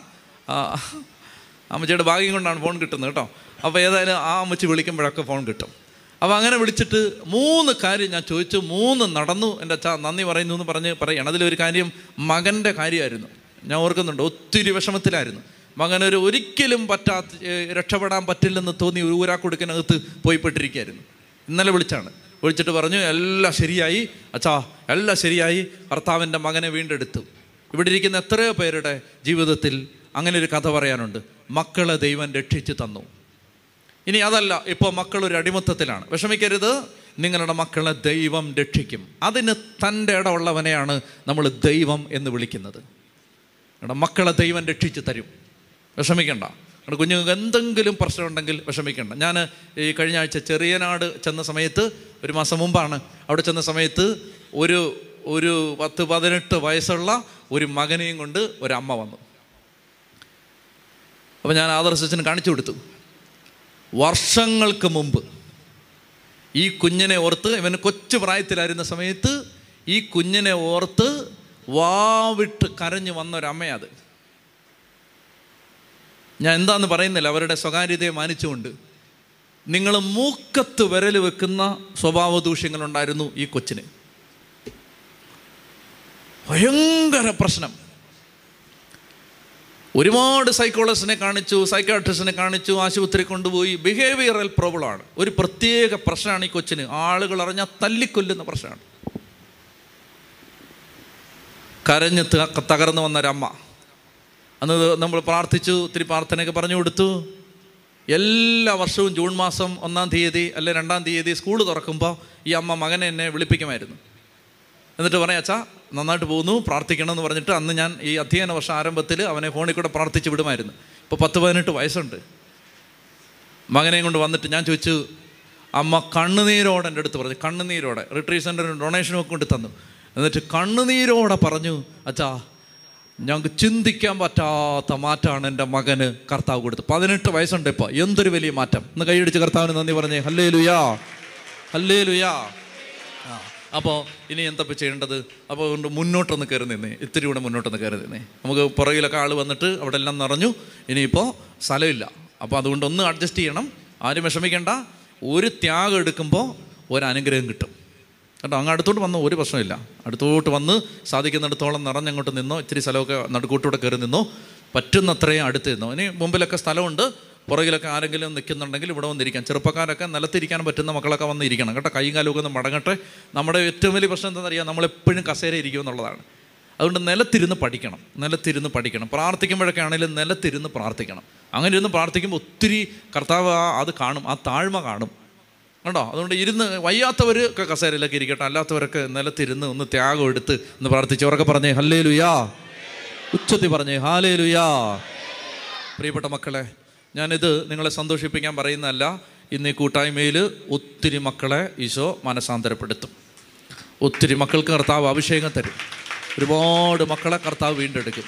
അമ്മച്ചിയുടെ ഭാഗ്യം കൊണ്ടാണ് ഫോൺ കിട്ടുന്നത് കേട്ടോ. അപ്പോൾ ഏതായാലും ആ അമ്മച്ചി വിളിക്കുമ്പോഴൊക്കെ ഫോൺ കിട്ടും. അപ്പോൾ അങ്ങനെ വിളിച്ചിട്ട് മൂന്ന് കാര്യം ഞാൻ ചോദിച്ചു. മൂന്ന് നടന്നു. എന്റെ അച്ഛാ നന്ദി പറയുന്നു എന്ന് പറഞ്ഞ് പറയണം അതിലൊരു കാര്യം മകന്റെ കാര്യമായിരുന്നു. ഞാൻ ഓർക്കുന്നുണ്ട് ഒത്തിരി വിഷമത്തിലായിരുന്നു. മകനൊരു ഒരിക്കലും പറ്റാത്ത രക്ഷപ്പെടാൻ പറ്റില്ലെന്ന് തോന്നി ഒരു ഊരാക്കുടുക്കിനകത്ത് പോയിപ്പെട്ടിരിക്കുകയായിരുന്നു. ഇന്നലെ വിളിച്ചാണ്. വിളിച്ചിട്ട് പറഞ്ഞു എല്ലാം ശരിയായി. അച്ഛാ എല്ലാം ശരിയായി. ഭർത്താവിന്റെ മകനെ വീണ്ടെടുത്തു. ഇവിടെ ഇരിക്കുന്ന എത്രയോ പേരുടെ ജീവിതത്തിൽ അങ്ങനെ ഒരു കഥ പറയാനുണ്ട്. മക്കളെ ദൈവം രക്ഷിച്ചു തന്നു. ഇനി അതല്ല ഇപ്പോൾ മക്കൾ ഒരു അടിമത്തത്തിലാണ്. വിഷമിക്കരുത് നിങ്ങളുടെ മക്കളെ ദൈവം രക്ഷിക്കും. അതിന് തന്റെ ഇടമുള്ളവനെയാണ് നമ്മൾ ദൈവം എന്ന് വിളിക്കുന്നത്. നിങ്ങളുടെ മക്കളെ ദൈവം രക്ഷിച്ച് തരും. വിഷമിക്കണ്ട. നിങ്ങളുടെ കുഞ്ഞുങ്ങൾക്ക് എന്തെങ്കിലും പ്രശ്നമുണ്ടെങ്കിൽ വിഷമിക്കണ്ട. ഞാൻ ഈ കഴിഞ്ഞ ആഴ്ച ചെറിയനാട് ചെന്ന സമയത്ത് ഒരു മാസം മുമ്പാണ് അവിടെ ചെന്ന സമയത്ത് ഒരു ഒരു പത്ത് പതിനെട്ട് വയസ്സുള്ള ഒരു മകനെയും കൊണ്ട് ഒരമ്മ വന്നു. അപ്പോൾ ഞാൻ ആദർശിച്ചിന് കാണിച്ചു കൊടുത്തു. വർഷങ്ങൾക്ക് മുമ്പ് ഈ കുഞ്ഞിനെ ഓർത്ത് ഇവന് കൊച്ചു പ്രായത്തിലായിരുന്ന സമയത്ത് ഈ കുഞ്ഞിനെ ഓർത്ത് വാവിട്ട് കരഞ്ഞു വന്ന ഒരമ്മയത് ഞാൻ എന്താന്ന് പറയുന്നില്ല അവരുടെ സ്വകാര്യതയെ മാനിച്ചുകൊണ്ട്. നിങ്ങൾ മൂക്കത്ത് വിരൽ വെക്കുന്ന സ്വഭാവ ദൂഷ്യങ്ങളുണ്ടായിരുന്നു ഈ കൊച്ചിന്. ഭയങ്കര പ്രശ്നം. ഒരുപാട് സൈക്കോളജിസ്റ്റിനെ കാണിച്ചു സൈക്കാട്രിസ്റ്റിനെ കാണിച്ചു ആശുപത്രി കൊണ്ടുപോയി. ബിഹേവിയറൽ പ്രോബ്ലമാണ് ഒരു പ്രത്യേക പ്രശ്നമാണ് ഈ കൊച്ചിന്. ആളുകൾ അറിഞ്ഞാൽ തല്ലിക്കൊല്ലുന്ന പ്രശ്നമാണ്. കരഞ്ഞ് തകർന്നു വന്നൊരമ്മ. അന്ന് നമ്മൾ പ്രാർത്ഥിച്ചു ഒത്തിരി പ്രാർത്ഥനയൊക്കെ പറഞ്ഞു കൊടുത്തു. എല്ലാ വർഷവും ജൂൺ മാസം ഒന്നാം തീയതി അല്ലെ രണ്ടാം തീയതി സ്കൂൾ തുറക്കുമ്പോൾ ഈ അമ്മ മകനെ എന്നെ വിളിപ്പിക്കുമായിരുന്നു. എന്നിട്ട് പറയാം അച്ഛാ നന്നായിട്ട് പോകുന്നു പ്രാർത്ഥിക്കണം എന്ന് പറഞ്ഞിട്ട് അന്ന് ഞാൻ ഈ അധ്യയന വർഷ ആരംഭത്തിൽ അവനെ ഫോണിൽ കൂടെ പ്രാർത്ഥിച്ച് വിടുമായിരുന്നു. ഇപ്പോൾ പത്ത് പതിനെട്ട് വയസ്സുണ്ട്. മകനെയും കൊണ്ട് വന്നിട്ട് ഞാൻ ചോദിച്ചു അമ്മ കണ്ണുനീരോടെ എന്റെ അടുത്ത് പറഞ്ഞു കണ്ണുനീരോടെ. റിട്രീവ് ഡൊണേഷനും ഒക്കെ കൊണ്ട് തന്നു. എന്നിട്ട് കണ്ണുനീരോടെ പറഞ്ഞു അച്ഛാ ഞങ്ങൾക്ക് ചിന്തിക്കാൻ പറ്റാത്ത മാറ്റമാണ് എന്റെ മകന് കർത്താവ് കൊടുത്തത്. പതിനെട്ട് വയസ്സുണ്ട് ഇപ്പോൾ എന്തൊരു വലിയ മാറ്റം. ഇന്ന് കൈയടിച്ച് കർത്താവിന് നന്ദി പറഞ്ഞേ. ഹല്ലേ ലുയാ ഹല്ലേ ലുയാ അപ്പോൾ ഇനി എന്തപ്പോൾ ചെയ്യേണ്ടത്? അപ്പോൾ അതുകൊണ്ട് മുന്നോട്ടൊന്ന് കയറി നിന്നേ. ഇത്തിരി കൂടെ മുന്നോട്ടൊന്ന് കയറി നിന്നേ. നമുക്ക് പുറകിലൊക്കെ ആൾ വന്നിട്ട് അവിടെ എല്ലാം നിറഞ്ഞു. ഇനിയിപ്പോൾ സ്ഥലമില്ല. അപ്പോൾ അതുകൊണ്ട് ഒന്ന് അഡ്ജസ്റ്റ് ചെയ്യണം. ആരും വിഷമിക്കേണ്ട. ഒരു ത്യാഗം എടുക്കുമ്പോൾ ഒരനുഗ്രഹം കിട്ടും. കേട്ടോ അങ്ങ് അടുത്തോട്ട് വന്നോ ഒരു പ്രശ്നമില്ല. അടുത്തോട്ട് വന്ന് സാധിക്കുന്നിടത്തോളം നിറഞ്ഞങ്ങോട്ട് നിന്നോ ഇത്തിരി സ്ഥലമൊക്കെ നടുക്കൂട്ടൂടെ കയറി നിന്നോ പറ്റുന്നത്രയും അടുത്ത് നിന്നോ. ഇനി മുമ്പിലൊക്കെ സ്ഥലമുണ്ട്. പുറകിലൊക്കെ ആരെങ്കിലും നിൽക്കുന്നുണ്ടെങ്കിൽ ഇവിടെ വന്നിരിക്കാം. ചെറുപ്പക്കാരൊക്കെ നിലത്തിരിക്കാൻ പറ്റുന്ന മക്കളൊക്കെ വന്നിരിക്കണം. കേട്ടോ കൈയും കാലുമൊക്കെ ഒന്ന് മടങ്ങട്ടെ. നമ്മുടെ ഏറ്റവും വലിയ പ്രശ്നം എന്താണെന്നറിയാം നമ്മളെപ്പോഴും കസേര ഇരിക്കും എന്നുള്ളതാണ്. അതുകൊണ്ട് നിലത്തിരുന്ന് പഠിക്കണം. നിലത്തിരുന്ന് പഠിക്കണം. പ്രാർത്ഥിക്കുമ്പോഴൊക്കെ ആണെങ്കിലും നിലത്തിരുന്ന് പ്രാർത്ഥിക്കണം. അങ്ങനെ ഇരുന്ന് പ്രാർത്ഥിക്കുമ്പോൾ ഒത്തിരി കർത്താവ് അത് കാണും ആ താഴ്മ കാണും. കണ്ടോ? അതുകൊണ്ട് ഇരുന്ന് വയ്യാത്തവർ ഒക്കെ കസേരയിലൊക്കെ ഇരിക്കട്ടെ. അല്ലാത്തവരൊക്കെ നിലത്തിരുന്ന് ഒന്ന് ത്യാഗം എടുത്ത് ഒന്ന് പ്രാർത്ഥിച്ചവരൊക്കെ പറഞ്ഞേ ഹല്ലേ ലുയാ ഉച്ചത്തി പറഞ്ഞേ ഹാലേ ലുയാ പ്രിയപ്പെട്ട മക്കളെ ഞാനിത് നിങ്ങളെ സന്തോഷിപ്പിക്കാൻ പറയുന്നതല്ല. ഇന്ന് ഈ കൂട്ടായ്മയിൽ ഒത്തിരി മക്കളെ ഈശോ മനസാന്തരപ്പെടുത്തും. ഒത്തിരി മക്കൾക്ക് കർത്താവ് അഭിഷേകം തരും. ഒരുപാട് മക്കളെ കർത്താവ് വീണ്ടെടുക്കും.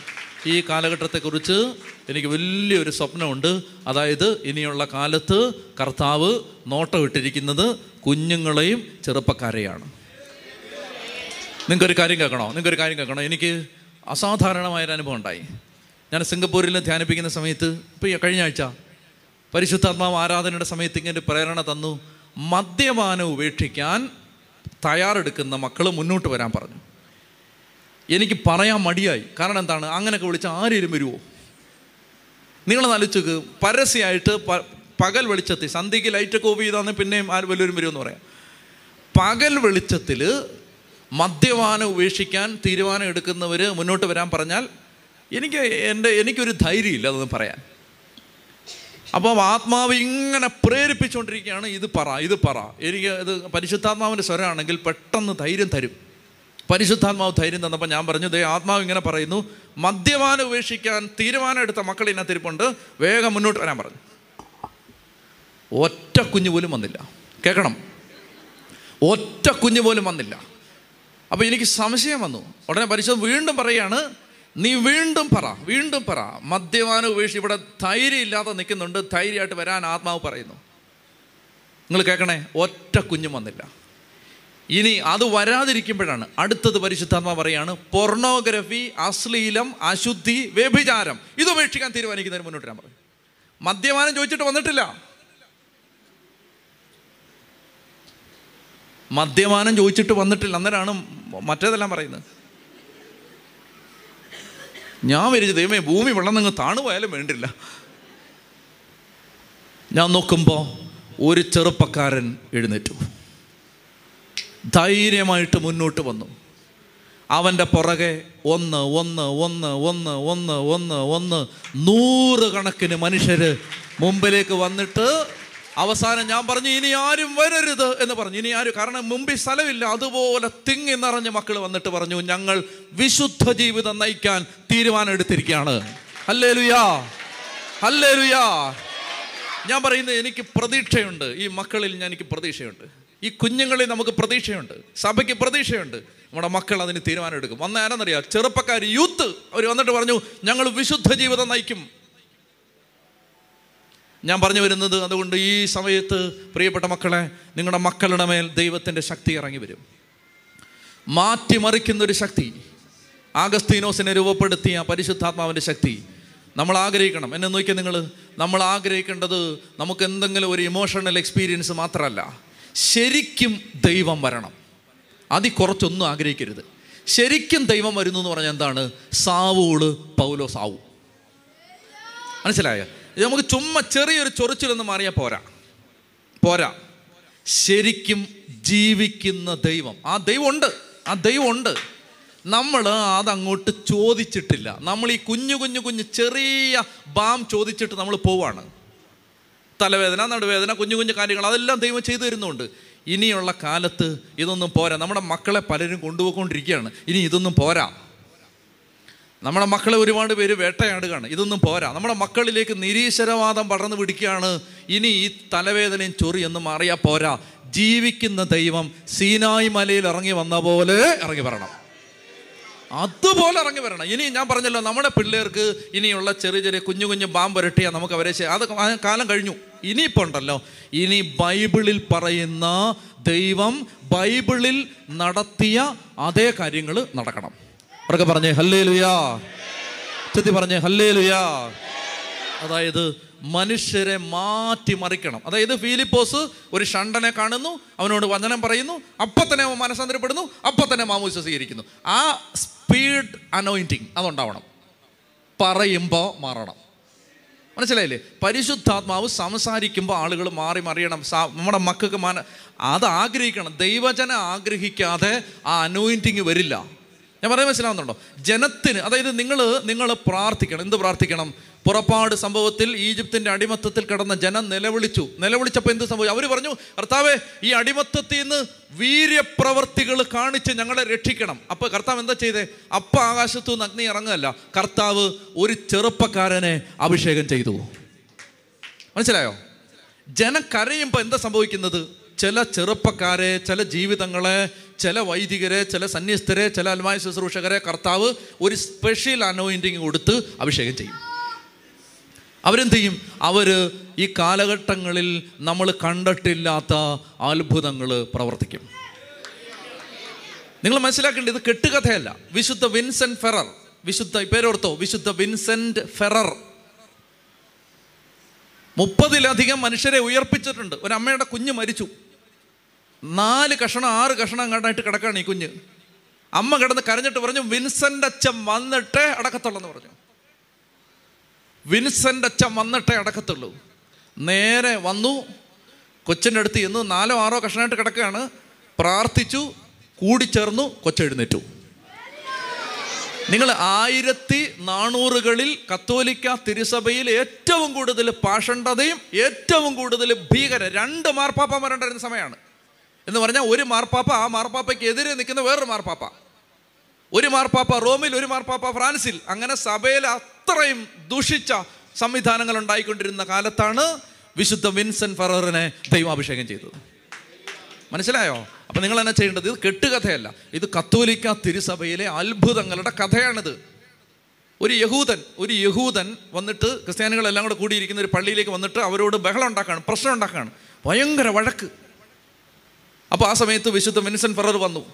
ഈ കാലഘട്ടത്തെക്കുറിച്ച് എനിക്ക് വലിയൊരു സ്വപ്നമുണ്ട്. അതായത് ഇനിയുള്ള കാലത്ത് കർത്താവ് നോട്ടം ഇട്ടിരിക്കുന്നത് കുഞ്ഞുങ്ങളെയും ചെറുപ്പക്കാരെയാണ്. നിങ്ങൾക്കൊരു കാര്യം കേൾക്കണോ? നിങ്ങൾക്കൊരു കാര്യം കേൾക്കണോ? എനിക്ക് അസാധാരണമായൊരു അനുഭവം ഉണ്ടായി. ഞാൻ സിംഗപ്പൂരിൽ ധ്യാനിപ്പിക്കുന്ന സമയത്ത് ഇപ്പോൾ കഴിഞ്ഞ ആഴ്ച പരിശുദ്ധാത്മാവ് ആരാധനയുടെ സമയത്ത് ഇങ്ങനെ പ്രേരണ തന്നു. മദ്യപാനം ഉപേക്ഷിക്കാൻ തയ്യാറെടുക്കുന്ന മക്കൾ മുന്നോട്ട് വരാൻ പറഞ്ഞു. എനിക്ക് പറയാൻ മടിയായി. കാരണം എന്താണ്? അങ്ങനെയൊക്കെ വിളിച്ച ആരേലും വരുമോ നിങ്ങൾ ആലോചിക്ക് പരസ്യമായിട്ട് പകൽ വെളിച്ചത്തിൽ സന്ധ്യയ്ക്ക് ലൈറ്റൊക്കെ ഓഫ് ചെയ്താന്ന് പിന്നെയും ആര് വലിയൊരു വരുമെന്ന് പറയാം. പകൽ വെളിച്ചത്തിൽ മദ്യപാനം ഉപേക്ഷിക്കാൻ തീരുമാനം എടുക്കുന്നവർ മുന്നോട്ട് വരാൻ പറഞ്ഞാൽ എനിക്ക് എന്റെ എനിക്കൊരു ധൈര്യമില്ല അതൊന്നും പറയാൻ. അപ്പോൾ ആത്മാവ് ഇങ്ങനെ പ്രേരിപ്പിച്ചുകൊണ്ടിരിക്കുകയാണ് ഇത് പറ ഇത് പറ. എനിക്ക് ഇത് പരിശുദ്ധാത്മാവിന്റെ സ്വരമാണെങ്കിൽ പെട്ടെന്ന് ധൈര്യം തരും. പരിശുദ്ധാത്മാവ് ധൈര്യം തന്നപ്പോൾ ഞാൻ പറഞ്ഞു ദേ ആത്മാവ് ഇങ്ങനെ പറയുന്നു മദ്യപാനം ഉപേക്ഷിക്കാൻ തീരുമാനം എടുത്ത മക്കൾ ഇതിനകത്ത് ഇരിപ്പുണ്ട് വേഗം മുന്നോട്ട് വരാൻ പറഞ്ഞു. ഒറ്റ കുഞ്ഞു പോലും വന്നില്ല. കേൾക്കണം. ഒറ്റ കുഞ്ഞു പോലും വന്നില്ല. അപ്പോൾ എനിക്ക് സംശയം വന്നു. ഉടനെ പരിശോധന വീണ്ടും പറയാണ് നീ വീണ്ടും പറ വീണ്ടും പറ. മദ്യപാനം ഉപേക്ഷിച്ച് ഇവിടെ ധൈര്യം ഇല്ലാതെ നിൽക്കുന്നുണ്ട്. ധൈര്യമായിട്ട് വരാൻ ആത്മാവ് പറയുന്നു. നിങ്ങൾ കേൾക്കണേ ഒറ്റ കുഞ്ഞും വന്നില്ല. ഇനി അത് വരാതിരിക്കുമ്പോഴാണ് അടുത്തത് പരിശുദ്ധാത്മാ പറയാണ് പൊർണോഗ്രഫി അശ്ലീലം അശുദ്ധി വ്യഭിചാരം. ഇത് ഉപേക്ഷിക്കാൻ തീരുമാനിക്കുന്നതിന് മുന്നോട്ട് ഞാൻ പറയും. മദ്യപാനം ചോദിച്ചിട്ട് വന്നിട്ടില്ല. മദ്യപാനം ചോദിച്ചിട്ട് വന്നിട്ടില്ല. അന്നേരമാണ് മറ്റേതെല്ലാം പറയുന്നത്? ഞാൻ വിരിച്ച് ദൈവമേ ഭൂമി വെള്ളം നിങ്ങൾ താണുപോയാലും വേണ്ടില്ല. ഞാൻ നോക്കുമ്പോൾ ഒരു ചെറുപ്പക്കാരൻ എഴുന്നേറ്റു. ധൈര്യമായിട്ട് മുന്നോട്ട് വന്നു. അവന്റെ പുറകെ ഒന്ന് ഒന്ന് ഒന്ന് ഒന്ന് ഒന്ന് ഒന്ന് ഒന്ന് നൂറുകണക്കിന് മനുഷ്യർ മുമ്പിലേക്ക് വന്നിട്ട് അവസാനം ഞാൻ പറഞ്ഞു ഇനി ആരും വരരുത് എന്ന് പറഞ്ഞു. ഇനി ആരും കാരണം മുമ്പിൽ സ്ഥലമില്ല. അതുപോലെ തിങ്ങി നിറഞ്ഞ മക്കൾ വന്നിട്ട് പറഞ്ഞു ഞങ്ങൾ വിശുദ്ധ ജീവിതം നയിക്കാൻ തീരുമാനം എടുത്തിരിക്കുകയാണ് അല്ലേ ലുയാ അല്ലേ ലുയാ ഞാൻ പറയുന്നത് എനിക്ക് പ്രതീക്ഷയുണ്ട്. ഈ മക്കളിൽ ഞാൻ എനിക്ക് പ്രതീക്ഷയുണ്ട്. ഈ കുഞ്ഞുങ്ങളിൽ നമുക്ക് പ്രതീക്ഷയുണ്ട്. സഭയ്ക്ക് പ്രതീക്ഷയുണ്ട്. നമ്മുടെ മക്കൾ അതിന് തീരുമാനം എടുക്കും വന്ന ആരെന്നറിയാം? ചെറുപ്പക്കാർ യൂത്ത്. അവർ വന്നിട്ട് പറഞ്ഞു ഞങ്ങൾ വിശുദ്ധ ജീവിതം നയിക്കും. ഞാൻ പറഞ്ഞു വരുന്നത് അതുകൊണ്ട് ഈ സമയത്ത് പ്രിയപ്പെട്ട മക്കളെ നിങ്ങളുടെ മക്കളുടെ മേൽ ദൈവത്തിന്റെ ശക്തി ഇറങ്ങി വരും. മാറ്റിമറിക്കുന്നൊരു ശക്തി ആഗസ്തീനോസിനെ രൂപപ്പെടുത്തിയ പരിശുദ്ധാത്മാവിന്റെ ശക്തി നമ്മൾ ആഗ്രഹിക്കണം. എന്നെ നോക്കിയാൽ നിങ്ങൾ നമ്മൾ ആഗ്രഹിക്കേണ്ടത് നമുക്ക് എന്തെങ്കിലും ഒരു ഇമോഷണൽ എക്സ്പീരിയൻസ് മാത്രമല്ല. ശരിക്കും ദൈവം വരണം. അതി കുറച്ചൊന്നും ആഗ്രഹിക്കരുത്. ശരിക്കും ദൈവം വരുന്നു എന്ന് പറഞ്ഞാൽ എന്താണ്? സാവൂൾ പൗലോ സാവു മനസ്സിലായോ? ഇത് നമുക്ക് ചുമ്മാ ചെറിയൊരു ചൊറിച്ചിലൊന്ന് മാറിയാൽ പോരാ. പോരാ. ശരിക്കും ജീവിക്കുന്ന ദൈവം. ആ ദൈവമുണ്ട്. ആ ദൈവമുണ്ട്. നമ്മൾ അതങ്ങോട്ട് ചോദിച്ചിട്ടില്ല. നമ്മൾ ഈ കുഞ്ഞു കുഞ്ഞു കുഞ്ഞു ചെറിയ ബാം ചോദിച്ചിട്ട് നമ്മൾ പോവാണ്. തലവേദന നടുവേദന കുഞ്ഞു കുഞ്ഞു കാര്യങ്ങൾ അതെല്ലാം ദൈവം ചെയ്തു തരുന്നുണ്ട്. ഇനിയുള്ള കാലത്ത് ഇതൊന്നും പോരാ. നമ്മുടെ മക്കളെ പലരും കൊണ്ടുപോയിക്കൊണ്ടിരിക്കുകയാണ്. ഇനി ഇതൊന്നും പോരാ. നമ്മുടെ മക്കളെ ഒരുപാട് പേര് വേട്ടയാടുകയാണ്. ഇതൊന്നും പോരാ. നമ്മുടെ മക്കളിലേക്ക് നിരീശ്വരവാദം പടർന്നു പിടിക്കുകയാണ്. ഇനി ഈ തലവേദനയും ചൊറിയൊന്നും മാറിയാൽ പോരാ. ജീവിക്കുന്ന ദൈവം സീനായി മലയിൽ ഇറങ്ങി വന്ന പോലെ ഇറങ്ങി വരണം. അതുപോലെ ഇറങ്ങി വരണം. ഇനി ഞാൻ പറഞ്ഞല്ലോ നമ്മുടെ പിള്ളേർക്ക് ഇനിയുള്ള ചെറിയ ചെറിയ കുഞ്ഞു കുഞ്ഞു ബാമ്പ് നമുക്ക് അവരെ അത് കാലം കഴിഞ്ഞു. ഇനിയിപ്പോൾ ഉണ്ടല്ലോ. ഇനി ബൈബിളിൽ പറയുന്ന ദൈവം ബൈബിളിൽ നടത്തിയ അതേ കാര്യങ്ങൾ നടക്കണം. അവരൊക്കെ പറഞ്ഞേ ഹല്ലേ ലുയാ ചെത്തി പറഞ്ഞേ ഹല്ലേ ലുയാ അതായത് മനുഷ്യരെ മാറ്റിമറിക്കണം അതായത് ഫീലിപ്പോസ് ഒരു ഷണ്ടനെ കാണുന്നു അവനോട് വചനം പറയുന്നു അപ്പം തന്നെ അവൻ മനസ്സാന്തരപ്പെടുന്നു അപ്പം തന്നെ മാമൂസ സ്വീകരിക്കുന്നു ആ സ്പീഡ് അനോയിന്റിങ് അതുണ്ടാവണം. പറയുമ്പോൾ മാറണം. മനസ്സിലായില്ലേ? പരിശുദ്ധാത്മാവ് സംസാരിക്കുമ്പോൾ ആളുകൾ മാറി മറിയണം. നമ്മുടെ മക്കൾക്ക് മന അത് ആഗ്രഹിക്കണം. ദൈവജനം ആഗ്രഹിക്കാതെ ആ അനോയിന്റിങ് വരില്ല. ഞാൻ പറയാൻ മനസ്സിലാവുന്നുണ്ടോ? ജനത്തിന് അതായത് നിങ്ങൾ നിങ്ങൾ പ്രാർത്ഥിക്കണം. എന്ത് പ്രാർത്ഥിക്കണം? പുറപ്പാട് സംഭവത്തിൽ ഈജിപ്തിന്റെ അടിമത്തത്തിൽ കിടന്ന ജനം നിലവിളിച്ചു. നിലവിളിച്ചപ്പോൾ എന്ത് സംഭവിച്ചു? അവർ പറഞ്ഞു കർത്താവേ ഈ അടിമത്തത്തിൽ നിന്ന് വീര്യപ്രവർത്തികൾ കാണിച്ച് ഞങ്ങളെ രക്ഷിക്കണം. അപ്പോൾ കർത്താവ് എന്താ ചെയ്തേ? അപ്പം ആകാശത്തു നിന്ന് അഗ്നി ഇറങ്ങുകയല്ല. കർത്താവ് ഒരു ചെറുപ്പക്കാരനെ അഭിഷേകം ചെയ്തു. മനസ്സിലായോ? ജനം കരയുമ്പോൾ എന്താ സംഭവിക്കുന്നത്? ചില ചെറുപ്പക്കാരെ ചില ജീവിതങ്ങളെ ചില വൈദികരെ ചില സന്യസ്തരെ ചില അൽമായ ശുശ്രൂഷകരെ കർത്താവ് ഒരു സ്പെഷ്യൽ അനോയിന്റിങ് കൊടുത്ത് അഭിഷേകം ചെയ്യും. അവരെന്ത് ചെയ്യും അവർ ഈ കാലഘട്ടങ്ങളിൽ നമ്മൾ കണ്ടിട്ടില്ലാത്ത അത്ഭുതങ്ങൾ പ്രവർത്തിക്കും. നിങ്ങൾ മനസ്സിലാക്കേണ്ടത് ഇത് കെട്ടുകഥയല്ല. വിശുദ്ധ വിൻസെന്റ് ഫെറർ വിശുദ്ധ പേരോർത്തോ വിശുദ്ധ വിൻസെന്റ് ഫെറർ. മുപ്പതിലധികം മനുഷ്യരെ ഉയർപ്പിച്ചിട്ടുണ്ട്. ഒരു അമ്മയുടെ കുഞ്ഞ് മരിച്ചു. നാല് കഷണം ആറ് കഷണം കണ്ടായിട്ട് കിടക്കുകയാണ് ഈ കുഞ്ഞ്. അമ്മ കിടന്ന് കരഞ്ഞിട്ട് പറഞ്ഞു വിൻസെന്റ് അച്ഛൻ വന്നിട്ടേ അടക്കത്തുള്ളെന്ന് പറഞ്ഞു. വിൻസെന്റ് അച്ഛൻ വന്നിട്ടേ അടക്കത്തുള്ളൂ. നേരെ വന്നു കൊച്ചിന്റെ അടുത്ത് ഇന്ന് നാലോ ആറോ കഷണമായിട്ട് കിടക്കുകയാണ്. പ്രാർത്ഥിച്ചു കൂടിച്ചേർന്നു കൊച്ചെഴുന്നേറ്റു നിങ്ങൾ ആയിരത്തി നാനൂറുകളിൽ കത്തോലിക്ക തിരുസഭയിൽ ഏറ്റവും കൂടുതൽ പാഷണ്ഡതയും ഏറ്റവും കൂടുതൽ ഭീകര രണ്ട് മാർപ്പാപ്പമാരുണ്ടായിരുന്ന സമയമാണ്. എന്ന് പറഞ്ഞാൽ ഒരു മാർപ്പാപ്പ ആ മാർപ്പാപ്പയ്ക്ക് എതിരെ നിൽക്കുന്ന വേറൊരു മാർപ്പാപ്പ. ഒരു മാർപ്പാപ്പ റോമിൽ ഒരു മാർപ്പാപ്പ ഫ്രാൻസിൽ. അങ്ങനെ സഭയിൽ അത്രയും ദുഷിച്ച സംവിധാനങ്ങൾ ഉണ്ടായിക്കൊണ്ടിരുന്ന കാലത്താണ് വിശുദ്ധ വിൻസെൻ ഫെററിനെ ദൈവാഭിഷേകം ചെയ്തത്. മനസ്സിലായോ? അപ്പം നിങ്ങൾ എന്നാ ചെയ്യേണ്ടത്? ഇത് കെട്ടുകഥയല്ല. ഇത് കത്തോലിക്ക തിരുസഭയിലെ അത്ഭുതങ്ങളുടെ കഥയാണിത്. ഒരു യഹൂദൻ ഒരു യഹൂദൻ വന്നിട്ട് ക്രിസ്ത്യാനികളെല്ലാം കൂടെ കൂടിയിരിക്കുന്ന ഒരു പള്ളിയിലേക്ക് വന്നിട്ട് അവരോട് ബഹളം ഉണ്ടാക്കുകയാണ് പ്രശ്നം ഉണ്ടാക്കുകയാണ് ഭയങ്കര വഴക്ക്. അപ്പോൾ ആ സമയത്ത് വിശുദ്ധ വിൻസൻ ഫെറർ വന്നു.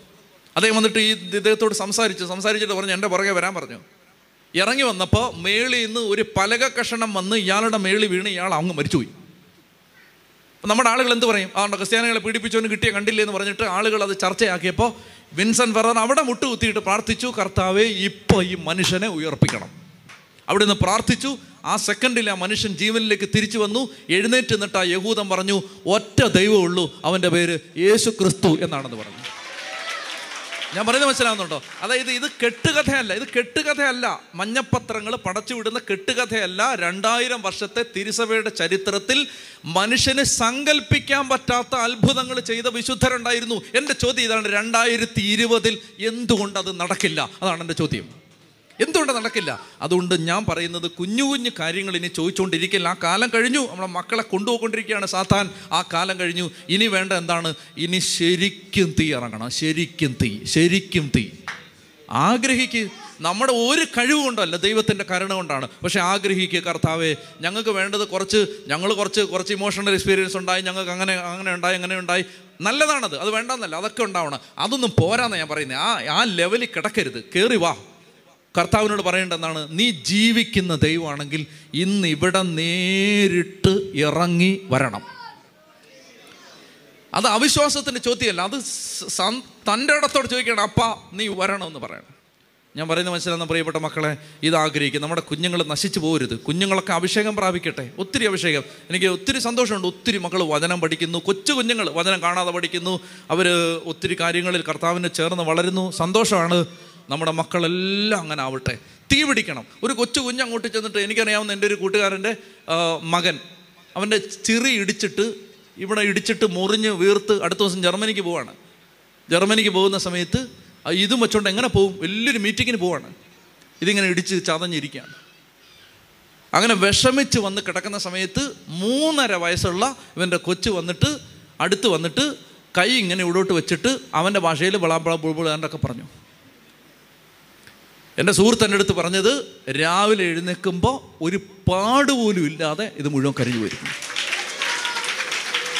അദ്ദേഹം വന്നിട്ട് ഈ ഇദ്ദേഹത്തോട് സംസാരിച്ചു. സംസാരിച്ചിട്ട് പറഞ്ഞു എന്റെ പുറകെ വരാൻ പറഞ്ഞു. ഇറങ്ങി വന്നപ്പോൾ മേളിൽ നിന്ന് ഒരു പലക കഷണം വന്ന് ഇയാളുടെ മേളിൽ വീണ് ഇയാൾ അങ്ങ് മരിച്ചുപോയി. നമ്മുടെ ആളുകൾ എന്ത് പറയും? അതുകൊണ്ട് ക്രിസ്ത്യാനികളെ പീഡിപ്പിച്ചവന് കിട്ടിയ കണ്ടില്ലേ എന്ന് പറഞ്ഞിട്ട് ആളുകൾ അത് ചർച്ചയാക്കിയപ്പോൾ വിൻസൻ ഫെറർ അവിടെ മുട്ടുകുത്തിയിട്ട് പ്രാർത്ഥിച്ചു കർത്താവെ ഇപ്പോൾ ഈ മനുഷ്യനെ ഉയർപ്പിക്കണം. അവിടെ നിന്ന് പ്രാർത്ഥിച്ചു. ആ സെക്കൻഡിൽ ആ മനുഷ്യൻ ജീവനിലേക്ക് തിരിച്ചു വന്നു. എഴുന്നേറ്റ് നിന്നിട്ട് ആ യഹൂദം പറഞ്ഞു ഒറ്റ ദൈവമുള്ളൂ അവന്റെ പേര് യേശു ക്രിസ്തു എന്നാണെന്ന് പറഞ്ഞു. ഞാൻ പറയുന്നത് മനസ്സിലാവുന്നുണ്ടോ? അതായത് ഇത് കെട്ടുകഥയല്ല ഇത് കെട്ടുകഥയല്ല. മഞ്ഞപ്പത്രങ്ങൾ പടച്ചുവിടുന്ന കെട്ടുകഥയല്ല. രണ്ടായിരം വർഷത്തെ തിരുസഭയുടെ ചരിത്രത്തിൽ മനുഷ്യന് സങ്കല്പിക്കാൻ പറ്റാത്ത അത്ഭുതങ്ങൾ ചെയ്ത വിശുദ്ധരുണ്ടായിരുന്നു. എന്റെ ചോദ്യം ഇതാണ് രണ്ടായിരത്തി ഇരുപതിൽ എന്തുകൊണ്ട് അത് നടക്കില്ല? അതാണ് എന്റെ ചോദ്യം. എന്തുകൊണ്ട് നടക്കില്ല? അതുകൊണ്ട് ഞാൻ പറയുന്നത് കുഞ്ഞു കുഞ്ഞു കാര്യങ്ങൾ ഇനി ചോദിച്ചുകൊണ്ടിരിക്കില്ല. ആ കാലം കഴിഞ്ഞു. നമ്മളെ മക്കളെ കൊണ്ടുപോയിക്കൊണ്ടിരിക്കുകയാണ് സാത്താൻ. ആ കാലം കഴിഞ്ഞു. ഇനി വേണ്ട എന്താണ്? ഇനി ശരിക്കും തീ ഇറങ്ങണം. ശരിക്കും തീ. ശരിക്കും തീ. ആഗ്രഹിക്ക് നമ്മുടെ ഒരു കഴിവ് കൊണ്ടല്ല ദൈവത്തിന്റെ കരുണ കൊണ്ടാണ്. പക്ഷെ ആഗ്രഹിക്കുക കർത്താവേ ഞങ്ങൾക്ക് വേണ്ടത് കുറച്ച് ഞങ്ങൾ കുറച്ച് കുറച്ച് ഇമോഷണൽ എക്സ്പീരിയൻസ് ഉണ്ടായി. ഞങ്ങൾക്ക് അങ്ങനെ അങ്ങനെ ഉണ്ടായി അങ്ങനെ ഉണ്ടായി. നല്ലതാണത്. അത് വേണ്ടെന്നല്ല. അതൊക്കെ ഉണ്ടാവണം. അതൊന്നും പോരാന്ന് ഞാൻ പറയുന്നത് ആ ആ ലെവലിൽ കിടക്കരുത്. കയറി വാ. കർത്താവിനോട് പറയേണ്ടതാണ് നീ ജീവിക്കുന്ന ദൈവമാണെങ്കിൽ ഇന്ന് ഇവിടെ നേരിട്ട് ഇറങ്ങി വരണം. അത് അവിശ്വാസത്തിന്റെ ചോദ്യമല്ല. അത് തന്റെ ഇടത്തോട് ചോദിക്കണം അപ്പ നീ വരണമെന്ന് പറയണം. ഞാൻ പറയുന്ന മനസ്സിലാകുന്ന പ്രിയപ്പെട്ട മക്കളെ ഇത് ആഗ്രഹിക്കും നമ്മുടെ കുഞ്ഞുങ്ങൾ നശിച്ചു പോകരുത് കുഞ്ഞുങ്ങളൊക്കെ അഭിഷേകം പ്രാപിക്കട്ടെ. ഒത്തിരി അഭിഷേകം. എനിക്ക് ഒത്തിരി സന്തോഷമുണ്ട്. ഒത്തിരി മക്കൾ വചനം പഠിക്കുന്നു. കൊച്ചു കുഞ്ഞുങ്ങൾ വചനം കാണാതെ പഠിക്കുന്നു. അവർ ഒത്തിരി കാര്യങ്ങളിൽ കർത്താവിനെ ചേർന്ന് വളരുന്നു. സന്തോഷമാണ്. നമ്മുടെ മക്കളെല്ലാം അങ്ങനെ ആവട്ടെ. തീ പിടിക്കണം. ഒരു കൊച്ചു കുഞ്ഞ് അങ്ങോട്ട് ചെന്നിട്ട് എനിക്കറിയാവുന്ന എന്റെ ഒരു കൂട്ടുകാരന്റെ മകൻ. അവന്റെ ചിറി ഇടിച്ചിട്ട് ഇവിടെ ഇടിച്ചിട്ട് മുറിഞ്ഞ് വീർത്ത് അടുത്ത ദിവസം ജർമ്മനിക്ക് പോവാണ്. ജർമ്മനിക്ക് പോകുന്ന സമയത്ത് ഇതും വെച്ചോണ്ട് എങ്ങനെ പോകും? വലിയൊരു മീറ്റിങ്ങിന് പോവാണ്. ഇതിങ്ങനെ ഇടിച്ച് ചതഞ്ഞിരിക്കുകയാണ്. അങ്ങനെ വിഷമിച്ച് വന്ന് കിടക്കുന്ന സമയത്ത് മൂന്നര വയസ്സുള്ള ഇവന്റെ കൊച്ചു വന്നിട്ട് അടുത്ത് വന്നിട്ട് കൈ ഇങ്ങനെ ഇവിടോട്ട് വെച്ചിട്ട് അവന്റെ ഭാഷയിൽ ബളാബള ബുൾബുളാണ്ടൊക്കെ പറഞ്ഞു. എന്റെ സുഹൃത്ത് എന്റെ അടുത്ത് പറഞ്ഞത് രാവിലെ എഴുന്നേൽക്കുമ്പോൾ ഒരു പാട് പോലും ഇല്ലാതെ ഇത് മുഴുവൻ കരിഞ്ഞു വരും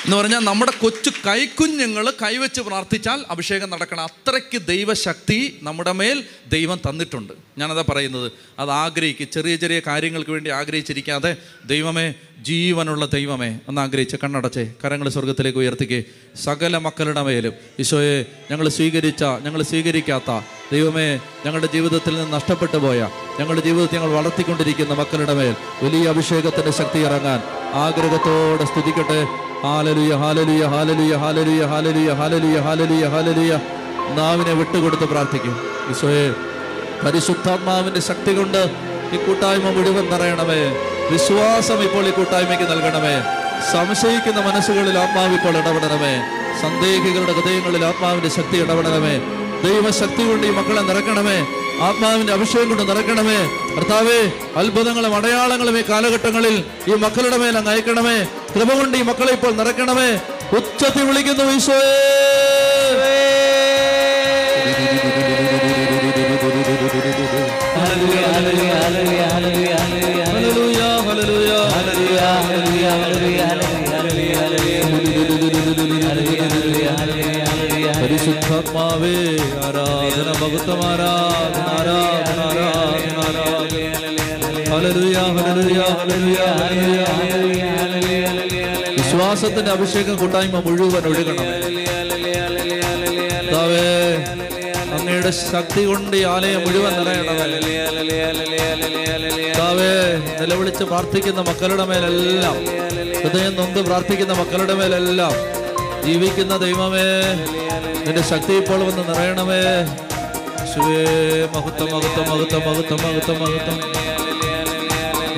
എന്ന് പറഞ്ഞാൽ നമ്മുടെ കൊച്ചു കൈക്കുഞ്ഞുങ്ങൾ കൈവച്ച് പ്രാർത്ഥിച്ചാൽ അഭിഷേകം നടക്കണം. അത്രയ്ക്ക് ദൈവശക്തി നമ്മുടെ മേൽ ദൈവം തന്നിട്ടുണ്ട്. ഞാനതാ പറയുന്നത്. അത് ആഗ്രഹിക്കുക ചെറിയ ചെറിയ കാര്യങ്ങൾക്ക് വേണ്ടി ആഗ്രഹിച്ചിരിക്കാതെ ദൈവമേ ജീവനുള്ള ദൈവമേ എന്ന് ആഗ്രഹിച്ച് കണ്ണടച്ചേ കരങ്ങൾ സ്വർഗത്തിലേക്ക് ഉയർത്തിക്കേ. സകല മക്കളുടെ മേലും ഈശോയെ ഞങ്ങൾ സ്വീകരിച്ച ഞങ്ങൾ സ്വീകരിക്കാത്ത ദൈവമേ ഞങ്ങളുടെ ജീവിതത്തിൽ നിന്ന് നഷ്ടപ്പെട്ടു പോയ ഞങ്ങളുടെ ജീവിതത്തിൽ ഞങ്ങൾ വളർത്തിക്കൊണ്ടിരിക്കുന്ന മക്കളുടെ മേൽ വലിയ അഭിഷേകത്തിന്റെ ശക്തി ഇറങ്ങാൻ ആഗ്രഹത്തോടെ സ്തുതിക്കട്ടെ. ഹാലലുയ ഹാലലുയ ഹാലലുയ ഹാലലുയ ഹാലലുയ ഹാലലുയ ഹാലലുയ ഹാലലുയ നാവിനെ വിട്ടുകൊടുത്ത് പ്രാർത്ഥിക്കും. ഈശോയെ പരിശുദ്ധാത്മാവിന്റെ ശക്തി കൊണ്ട് ഈ കൂട്ടായ്മ മുഴുവൻ നിറയണമേ. വിശ്വാസം ഇപ്പോൾ ഈ കൂട്ടായ്മയ്ക്ക് നൽകണമേ. സംശയിക്കുന്ന മനസ്സുകളിൽ ആത്മാവ് ഇപ്പോൾ ഇടപെടണമേ. സന്ദേഹികളുടെ ഹൃദയങ്ങളിൽ ആത്മാവിന്റെ ശക്തി ഇടപെടണമേ. ദൈവശക്തി കൊണ്ട് ഈ മക്കളെ നിറക്കണമേ. ആത്മാവിന്റെ അഭിഷേകം കൊണ്ട് നിറക്കണമേ. കർത്താവേ അത്ഭുതങ്ങളും അടയാളങ്ങളും ഈ കാലഘട്ടങ്ങളിൽ ഈ മക്കളുടെ മേൽ അങ്ങ് അയക്കണമേ. കൃപ കൊണ്ട് ഈ മക്കളെ ഇപ്പോൾ നിറക്കണമേ ഉച്ചത്തിൽ വിളിക്കുന്നു ഈശോയേ. വിശ്വാസത്തിന്റെ അഭിഷേകം കൂട്ടായ്മ മുഴുവൻ ഒഴുകണം. അങ്ങയുടെ ശക്തി കൊണ്ട് ഈ ആലയം മുഴുവൻ നിറയണമേ. നിലവിളിച്ച് പ്രാർത്ഥിക്കുന്ന മക്കളുടെ മേലെല്ലാം ഹൃദയം നൊന്ത് പ്രാർത്ഥിക്കുന്ന മക്കളുടെ മേലെല്ലാം ജീവിക്കുന്ന ദൈവമേ നിന്റെ ശക്തി ഇപ്പോൾ വന്ന് നിറയണമേ. ശിവേ മഹത്വം മഹത്വം മഹത്വം മഹത്വം മഹത്വം മഹത്വം.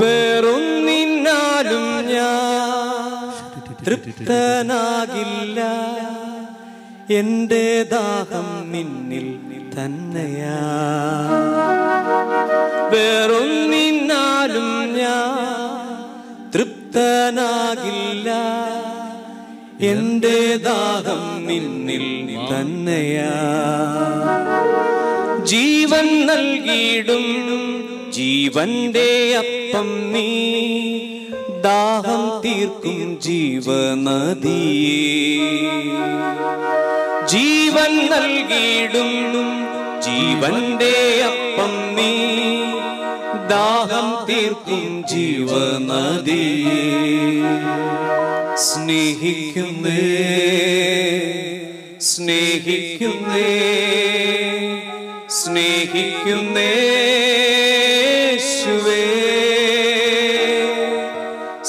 വെറും നിന്നാലും ഞാൻ തൃപ്തനാകില്ല. എന്റെ ദാഹം നിന്നിൽ തന്നെയാ. വെറും നിന്നാലും ഞാൻ തൃപ്തനാകില്ല. എന്റെ ദാഹം നിന്നിൽ തന്നെയാ. ജീവൻ നൽകിയിടും. ജീവന്റെ അപ്പം നീ. ദാഹം തീർക്കും ജീവനദിയേ. ജീവൻ നൽകിയിടും. ജീവന്റെ അപ്പം നീ. ദാഹം തീർക്കും ജീവനദിയേ. സ്നേഹിക്കുന്നേ സ്നേഹിക്കുന്നേ. സ്നേഹിക്കുന്നേ യേശുവേ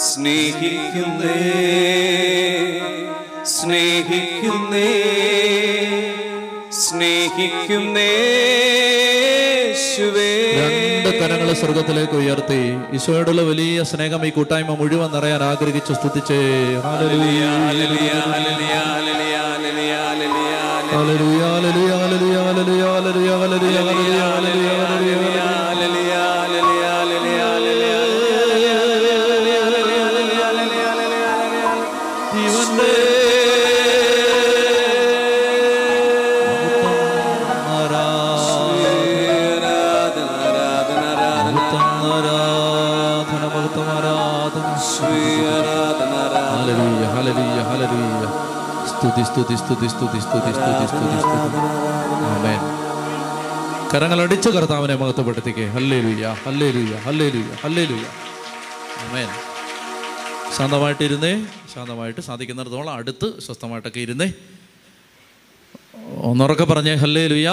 സ്നേഹിക്കുന്നേ സ്നേഹിക്കുന്നേ സ്നേഹിക്കുന്നേ യേശുവേ രണ്ട് കരങ്ങൾ സ്വർഗത്തിലേക്ക് ഉയർത്തി. ഈശോയോടുള്ള വലിയ സ്നേഹം ഈ കൂട്ടായ്മ മുഴുവൻ നിറയാൻ ആഗ്രഹിച്ചു സ്തുതിച്ചേ. ഹല്ലേലൂയ, hallelujah, hallelujah, hallelujah, hallelujah, hallelujah, ഹല്ലേലൂയ, ജീവന്റെ ആരാധന, ആരാധന, ആരാധന, ആരാധന മഹത്വം ആരാധന ആരാധന, ആരാധന. ഹല്ലേലൂയ, കരങ്ങൾ അടിച്ച് കർത്താവിനെ മഹത്വപ്പെടുത്തിക്കേ. ഹല്ലേ ലുയ്യ ഹല്ലേ ഹല്ലേലൂയ ഹല്ലേലൂയ ഹല്ലേലൂയ ഹല്ലേലൂയ ആമേൻ. ശാന്തമായിട്ടിരുന്നേ ശാന്തമായിട്ട് സാധിക്കുന്നിടത്തോളം അടുത്ത് സ്വസ്ഥമായിട്ടൊക്കെ ഇരുന്നേ. ഒന്നുറക്കെ പറഞ്ഞേ ഹല്ലേ ലുയ്യ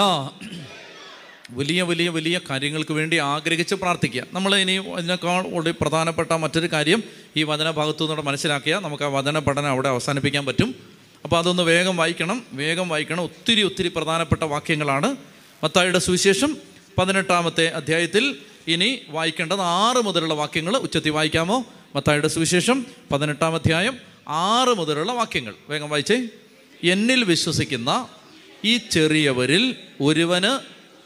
വലിയ വലിയ വലിയ കാര്യങ്ങൾക്ക് വേണ്ടി ആഗ്രഹിച്ച് പ്രാർത്ഥിക്കുക. നമ്മൾ ഇനി അതിനേക്കാൾ കൂടി പ്രധാനപ്പെട്ട മറ്റൊരു കാര്യം ഈ വചന ഭാഗത്തു നിന്നോട് മനസ്സിലാക്കിയാൽ നമുക്ക് ആ വചന പഠനം അവിടെ അവസാനിപ്പിക്കാൻ പറ്റും. അപ്പോൾ അതൊന്ന് വേഗം വായിക്കണം വേഗം വായിക്കണം. ഒത്തിരി ഒത്തിരി പ്രധാനപ്പെട്ട വാക്യങ്ങളാണ്. മത്തായിയുടെ സുവിശേഷം പതിനെട്ടാമത്തെ അധ്യായത്തിൽ ഇനി വായിക്കേണ്ടത് ആറ് മുതലുള്ള വാക്യങ്ങൾ ഉച്ചത്തിൽ വായിക്കാമോ? മത്തായിയുടെ സുവിശേഷം പതിനെട്ടാം അധ്യായം ആറ് മുതലുള്ള വാക്യങ്ങൾ. വേഗം വായിച്ചേ. എന്നിൽ വിശ്വസിക്കുന്ന ഈ ചെറിയവരിൽ ഒരുവന്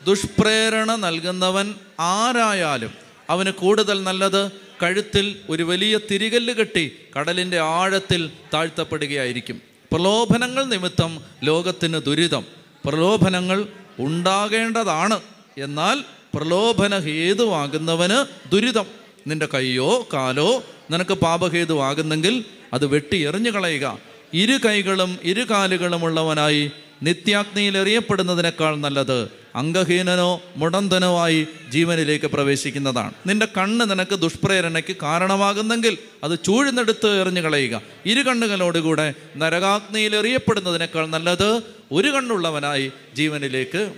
ദുഷ്പ്രേരണ നൽകുന്നവൻ ആരായാലും അവന് കൂടുതൽ നല്ലത് കഴുത്തിൽ ഒരു വലിയ തിരികല്ല് കെട്ടി കടലിന്റെ ആഴത്തിൽ താഴ്ത്തപ്പെടുകയായിരിക്കും. പ്രലോഭനങ്ങൾ നിമിത്തം ലോകത്തിന് ദുരിതം. പ്രലോഭനങ്ങൾ ഉണ്ടാകേണ്ടതാണ്. എന്നാൽ പ്രലോഭന ഹേതുവാകുന്നവന് ദുരിതം. നിന്റെ കൈയോ കാലോ നിനക്ക് പാപഹേതുവാകുന്നെങ്കിൽ അത് വെട്ടി എറിഞ്ഞു കളയുക ഇരു കൈകളും ഇരു കാലുകളും ഉള്ളവനായി നിത്യാഗ്നിയിൽ എറിയപ്പെടുന്നതിനേക്കാൾ നല്ലത് അംഗഹീനനോ മുടന്തനോ ആയി ജീവനിലേക്ക് പ്രവേശിക്കുന്നതാണ്. നിന്റെ കണ്ണ് നിനക്ക് ദുഷ്പ്രേരണയ്ക്ക് കാരണമാകുന്നെങ്കിൽ അത് ചൂഴ്ന്നെടുത്ത് എറിഞ്ഞു കളയുക. ഇരു കണ്ണുകളോടുകൂടെ നരകാഗ്നിയിൽ എറിയപ്പെടുന്നതിനേക്കാൾ നല്ലത് ഒരു കണ്ണുള്ളവനായി ജീവനിലേക്ക്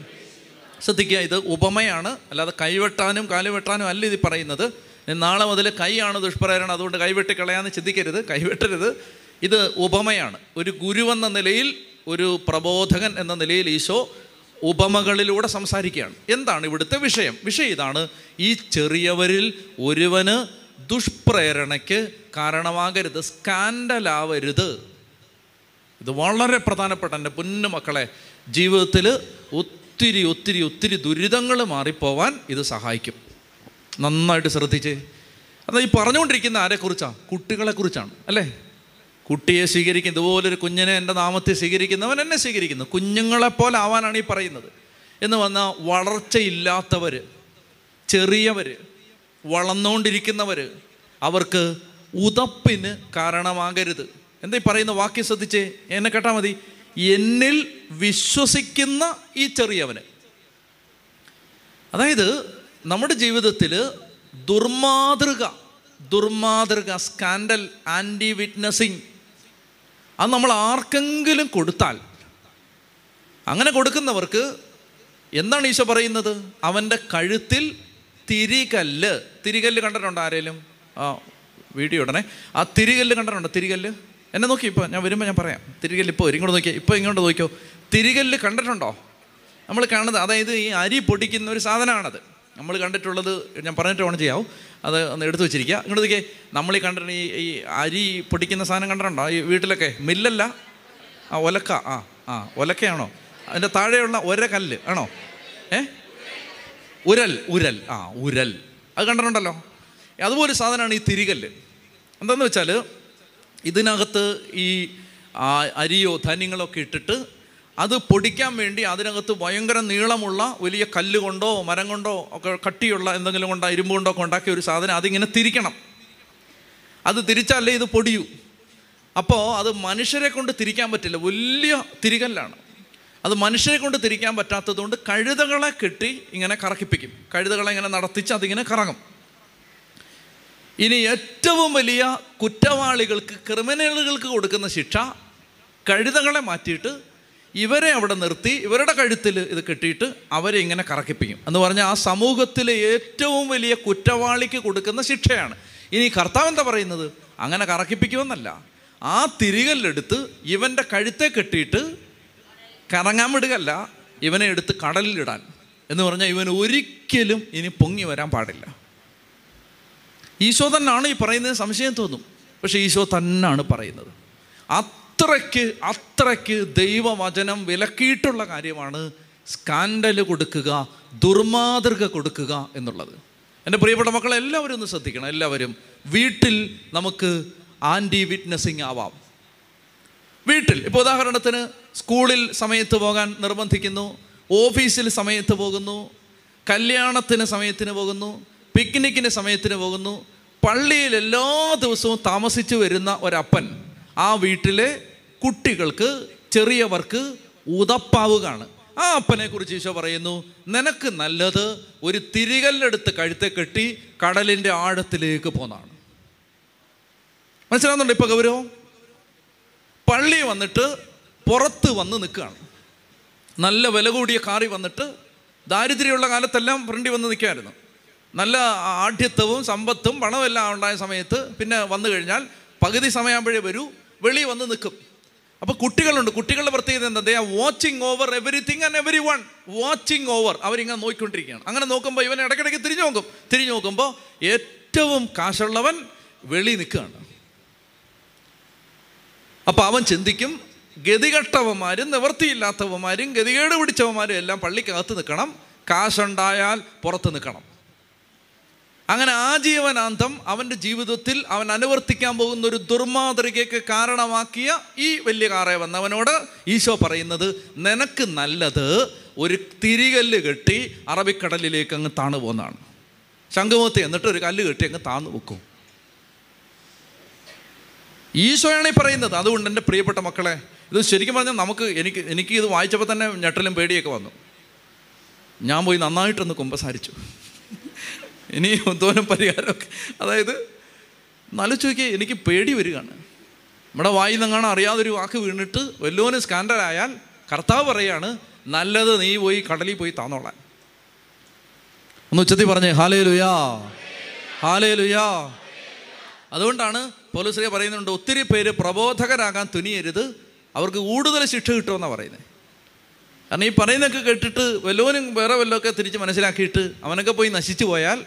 ശ്രദ്ധിക്കുക. ഇത് ഉപമയാണ്. അല്ലാതെ കൈവെട്ടാനും കാലുവെട്ടാനും അല്ല ഇത് പറയുന്നത്. നാളെ മുതൽ കൈയാണ് ദുഷ്പ്രേരണ. അതുകൊണ്ട് കൈവെട്ടി കളയാന്ന് ചിന്തിക്കരുത്. കൈവെട്ടരുത് ഇത് ഉപമയാണ്. ഒരു ഗുരുവെന്ന നിലയിൽ ഒരു പ്രബോധകൻ എന്ന നിലയിൽ ഈശോ ഉപമകളിലൂടെ സംസാരിക്കുകയാണ്. എന്താണ് ഇവിടുത്തെ വിഷയം? വിഷയം ഇതാണ് ഈ ചെറിയവരിൽ ഒരുവന് ദുഷ്പ്രേരണയ്ക്ക് കാരണമാകരുത് സ്കാൻഡലാവരുത്. ഇത് വളരെ പ്രധാനപ്പെട്ട എന്റെ പൊന്നു മക്കളെ ജീവിതത്തിൽ ഒത്തിരി ഒത്തിരി ഒത്തിരി ദുരിതങ്ങൾ മാറിപ്പോവാൻ ഇത് സഹായിക്കും. നന്നായിട്ട് ശ്രദ്ധിച്ച്. അതായത് ഈ പറഞ്ഞുകൊണ്ടിരിക്കുന്ന ആരെക്കുറിച്ചാണ് കുട്ടികളെക്കുറിച്ചാണ് അല്ലേ? കുട്ടിയെ സ്വീകരിക്കും. ഇതുപോലൊരു കുഞ്ഞിനെ എന്റെ നാമത്തെ സ്വീകരിക്കുന്നവൻ എന്നെ സ്വീകരിക്കുന്നു. കുഞ്ഞുങ്ങളെപ്പോലെ ആവാനാണ് ഈ പറയുന്നത്. എന്ന് വന്നാൽ വളർച്ചയില്ലാത്തവർ ചെറിയവർ വളർന്നുകൊണ്ടിരിക്കുന്നവർ അവർക്ക് ഉതപ്പിന് കാരണമാകരുത്. എന്താ ഈ പറയുന്ന വാക്യം ശ്രദ്ധിച്ചേ? എന്നെ കേട്ടാൽ മതി. എന്നിൽ വിശ്വസിക്കുന്ന ഈ ചെറിയവന്. അതായത് നമ്മുടെ ജീവിതത്തിൽ ദുർമാതൃക ദുർമാതൃക സ്കാൻഡൽ ആന്റി വിറ്റ്നസിങ് അത് നമ്മൾ ആർക്കെങ്കിലും കൊടുത്താൽ അങ്ങനെ കൊടുക്കുന്നവർക്ക് എന്താണ് ഈശോ പറയുന്നത്? അവന്റെ കഴുത്തിൽ തിരികല്ല്. തിരികല്ല് കണ്ടിട്ടുണ്ടോ ആരേലും? ആ വീഡിയോ ഉടനെ ആ തിരികല്ല് കണ്ടിട്ടുണ്ടോ? തിരികല്ല്? എന്നെ നോക്കി ഇപ്പോൾ ഞാൻ വരുമ്പോൾ ഞാൻ പറയാം. തിരികല്ല് ഇപ്പോൾ ഇങ്ങോട്ട് നോക്കിയോ. ഇപ്പോൾ ഇങ്ങോട്ട് നോക്കിയോ? തിരികല്ല് കണ്ടിട്ടുണ്ടോ? നമ്മൾ കാണുന്നത് അതായത് ഈ അരി പൊടിക്കുന്ന ഒരു സാധനമാണത്. നമ്മൾ കണ്ടിട്ടുള്ളത് ഞാൻ പറഞ്ഞിട്ട് വേണം ചെയ്യാവും. അത് ഒന്ന് എടുത്തു വെച്ചിരിക്കുക. ഇങ്ങോട്ട് നോക്കിയേ നമ്മൾ ഈ കണ്ടിട്ട് ഈ ഈ അരി പൊടിക്കുന്ന സാധനം കണ്ടിട്ടുണ്ടോ? ഈ വീട്ടിലൊക്കെ മില്ലല്ല? ആ ഒലക്ക. ആ ആ ഒലക്കയാണോ? അതിന്റെ താഴെയുള്ള ഒര കല്ല് ആണോ? ഏ? ഉരൽ ഉരൽ. ആ ഉരൽ. അത് കണ്ടിട്ടുണ്ടല്ലോ. അതുപോലെ സാധനമാണ് ഈ തിരികല്ല്. എന്താണെന്ന് വെച്ചാൽ ഇതിനകത്ത് ഈ അരിയോ ധാന്യങ്ങളോ ഒക്കെ ഇട്ടിട്ട് അത് പൊടിക്കാൻ വേണ്ടി അതിനകത്ത് ഭയങ്കര നീളമുള്ള വലിയ കല്ല് കൊണ്ടോ മരം കൊണ്ടോ ഒക്കെ കട്ടിയുള്ള എന്തെങ്കിലും കൊണ്ടോ ഇരുമ്പ് കൊണ്ടോ ഒക്കെ ഉണ്ടാക്കിയ ഒരു സാധനം അതിങ്ങനെ തിരിക്കണം. അത് തിരിച്ചാലേ ഇത് പൊടിയൂ. അപ്പോൾ അത് മനുഷ്യരെ കൊണ്ട് തിരിക്കാൻ പറ്റില്ല. വലിയ തിരികല്ലാണ്. അത് മനുഷ്യരെ കൊണ്ട് തിരിക്കാൻ പറ്റാത്തതുകൊണ്ട് കഴുതകളെ കെട്ടി ഇങ്ങനെ കറക്കിപ്പിക്കും. കഴുതകളെ ഇങ്ങനെ നടത്തിച്ച് അതിങ്ങനെ കറങ്ങും. ഇനി ഏറ്റവും വലിയ കുറ്റവാളികൾക്ക് ക്രിമിനലുകൾക്ക് കൊടുക്കുന്ന ശിക്ഷ കഴുതകളെ മാറ്റിയിട്ട് ഇവരെ അവിടെ നിർത്തി ഇവരുടെ കഴുത്തിൽ ഇത് കെട്ടിയിട്ട് അവരെ ഇങ്ങനെ കറക്കിപ്പിക്കും. എന്ന് പറഞ്ഞാൽ ആ സമൂഹത്തിലെ ഏറ്റവും വലിയ കുറ്റവാളിക്ക് കൊടുക്കുന്ന ശിക്ഷയാണ്. ഇനി കർത്താവ് എന്താ പറയുന്നത്? അങ്ങനെ കറക്കിപ്പിക്കുമെന്നല്ല. ആ തിരികല്ലെടുത്ത് ഇവന്റെ കഴുത്തെ കെട്ടിയിട്ട് കറങ്ങാൻ വിടുകയല്ല ഇവനെ എടുത്ത് കടലിലിടാൻ. എന്ന് പറഞ്ഞാൽ ഇവൻ ഒരിക്കലും ഇനി പൊങ്ങി വരാൻ പാടില്ല. ഈശോ തന്നെയാണ് ഈ പറയുന്നത് സംശയം തോന്നും. പക്ഷേ ഈശോ തന്നെയാണ് പറയുന്നത്. അത്രയ്ക്ക് അത്രയ്ക്ക് ദൈവവചനം വിലക്കിയിട്ടുള്ള കാര്യമാണ് സ്കാൻഡൽ കൊടുക്കുക ദുർമാതൃക കൊടുക്കുക എന്നുള്ളത്. എന്റെ പ്രിയപ്പെട്ട മക്കളെ എല്ലാവരും ഒന്ന് ശ്രദ്ധിക്കണം എല്ലാവരും. വീട്ടിൽ നമുക്ക് ആന്റി വിറ്റ്നസിങ് ആവാം. വീട്ടിൽ ഇപ്പോൾ ഉദാഹരണത്തിന് സ്കൂളിൽ സമയത്ത് പോകാൻ നിർബന്ധിക്കുന്നു ഓഫീസിൽ സമയത്ത് പോകുന്നു കല്യാണത്തിന് സമയത്തിന് പോകുന്നു പിക്നിക്കിന് സമയത്തിന് പോകുന്നു പള്ളിയിൽ എല്ലാ ദിവസവും താമസിച്ചു വരുന്ന ഒരപ്പൻ ആ വീട്ടിലെ കുട്ടികൾക്ക് ചെറിയവർക്ക് ഉതപ്പാവുകയാണ്. ആ അപ്പനെ കുറിച്ച് ഈശോ പറയുന്നു നിനക്ക് നല്ലത് ഒരു തിരികല്ലെടുത്ത് കഴുത്തെ കെട്ടി കടലിന്റെ ആഴത്തിലേക്ക് പോന്നാണ്. മനസ്സിലാകുന്നുണ്ട് ഇപ്പൊ ഗൗരവം? പള്ളി വന്നിട്ട് പുറത്ത് വന്ന് നിൽക്കുകയാണ്. നല്ല വില കൂടിയ കാറി വന്നിട്ട് ദാരിദ്ര്യമുള്ള കാലത്തെല്ലാം ഫ്രണ്ടി വന്ന് നിൽക്കുമായിരുന്നു. നല്ല ആഢ്യത്വവും സമ്പത്തും പണമെല്ലാം ഉണ്ടായ സമയത്ത് പിന്നെ വന്നു കഴിഞ്ഞാൽ പകുതി സമയമാകുമ്പോഴേ വരൂ വെളി വന്ന് നിൽക്കും. അപ്പോൾ കുട്ടികളുണ്ട്. കുട്ടികളുടെ പ്രത്യേകത എന്താ? They are watching over everything and everyone watching over അവരിങ്ങനെ നോക്കിക്കൊണ്ടിരിക്കുകയാണ്. അങ്ങനെ നോക്കുമ്പോൾ ഇവൻ ഇടയ്ക്കിടയ്ക്ക് തിരിഞ്ഞു നോക്കും. തിരിഞ്ഞു നോക്കുമ്പോൾ ഏറ്റവും കാശുള്ളവൻ വെളി നിൽക്കുകയാണ്. അപ്പോൾ അവൻ ചിന്തിക്കും ഗതികെട്ടവന്മാരും നിവൃത്തിയില്ലാത്തവന്മാരും ഗതികേട് പിടിച്ചവന്മാരും എല്ലാം പള്ളിക്കകത്ത് നിൽക്കണം. കാശുണ്ടായാൽ പുറത്ത് നിൽക്കണം. അങ്ങനെ ആജീവനാന്തം അവന്റെ ജീവിതത്തിൽ അവൻ അനുവർത്തിക്കാൻ പോകുന്ന ഒരു ദുർമാതൃകയ്ക്ക് കാരണമാക്കിയ ഈ വലിയ കാറെ വന്നവനോട് ഈശോ പറയുന്നത് നിനക്ക് നല്ലത് ഒരു തിരികല്ല് കെട്ടി അറബിക്കടലിലേക്ക് അങ്ങ് താണു പോകുന്നതാണ് ശംഖുമുഖത്ത് എന്നിട്ട് ഒരു കല്ല് കെട്ടി അങ്ങ് താന്നു വെക്കും ഈശോയാണ് ഈ പറയുന്നത്. അതുകൊണ്ട് എന്റെ പ്രിയപ്പെട്ട മക്കളെ ഇത് ശരിക്കും പറഞ്ഞാൽ നമുക്ക് എനിക്ക് എനിക്ക് ഇത് വായിച്ചപ്പോൾ തന്നെ ഞെട്ടലും പേടിയൊക്കെ വന്നു. ഞാൻ പോയി നന്നായിട്ടൊന്ന് കുമ്പസാരിച്ചു. ഇനി ഒന്നും പരിഹാരമൊക്കെ. അതായത് നല്ല ചോദിക്കുക എനിക്ക് പേടി വരികയാണ്. നമ്മുടെ വായിൽ നിന്നാണ് അറിയാതൊരു വാക്ക് വീണിട്ട് വല്ലോന് സ്കാൻഡലായാൽ കർത്താവ് പറയാണ് നല്ലത് നീ പോയി കടലിൽ പോയി താന്നോളാൻ. ഒന്ന് ഉച്ചത്തിൽ പറഞ്ഞേ ഹാലേ ലുയാ ഹാലേ ലുയാ അതുകൊണ്ടാണ് പോലീസിലെ പറയുന്നുണ്ട് ഒത്തിരി പേര് പ്രബോധകരാകാൻ തുനിയരുത് അവർക്ക് കൂടുതൽ ശിക്ഷ കിട്ടുമെന്നാണ് പറയുന്നത്. കാരണം ഈ പറയുന്നൊക്കെ കേട്ടിട്ട് വല്ലവനും വേറെ വല്ലതൊക്കെ തിരിച്ച് മനസ്സിലാക്കിയിട്ട് അവനൊക്കെ പോയി നശിച്ചു പോയാൽ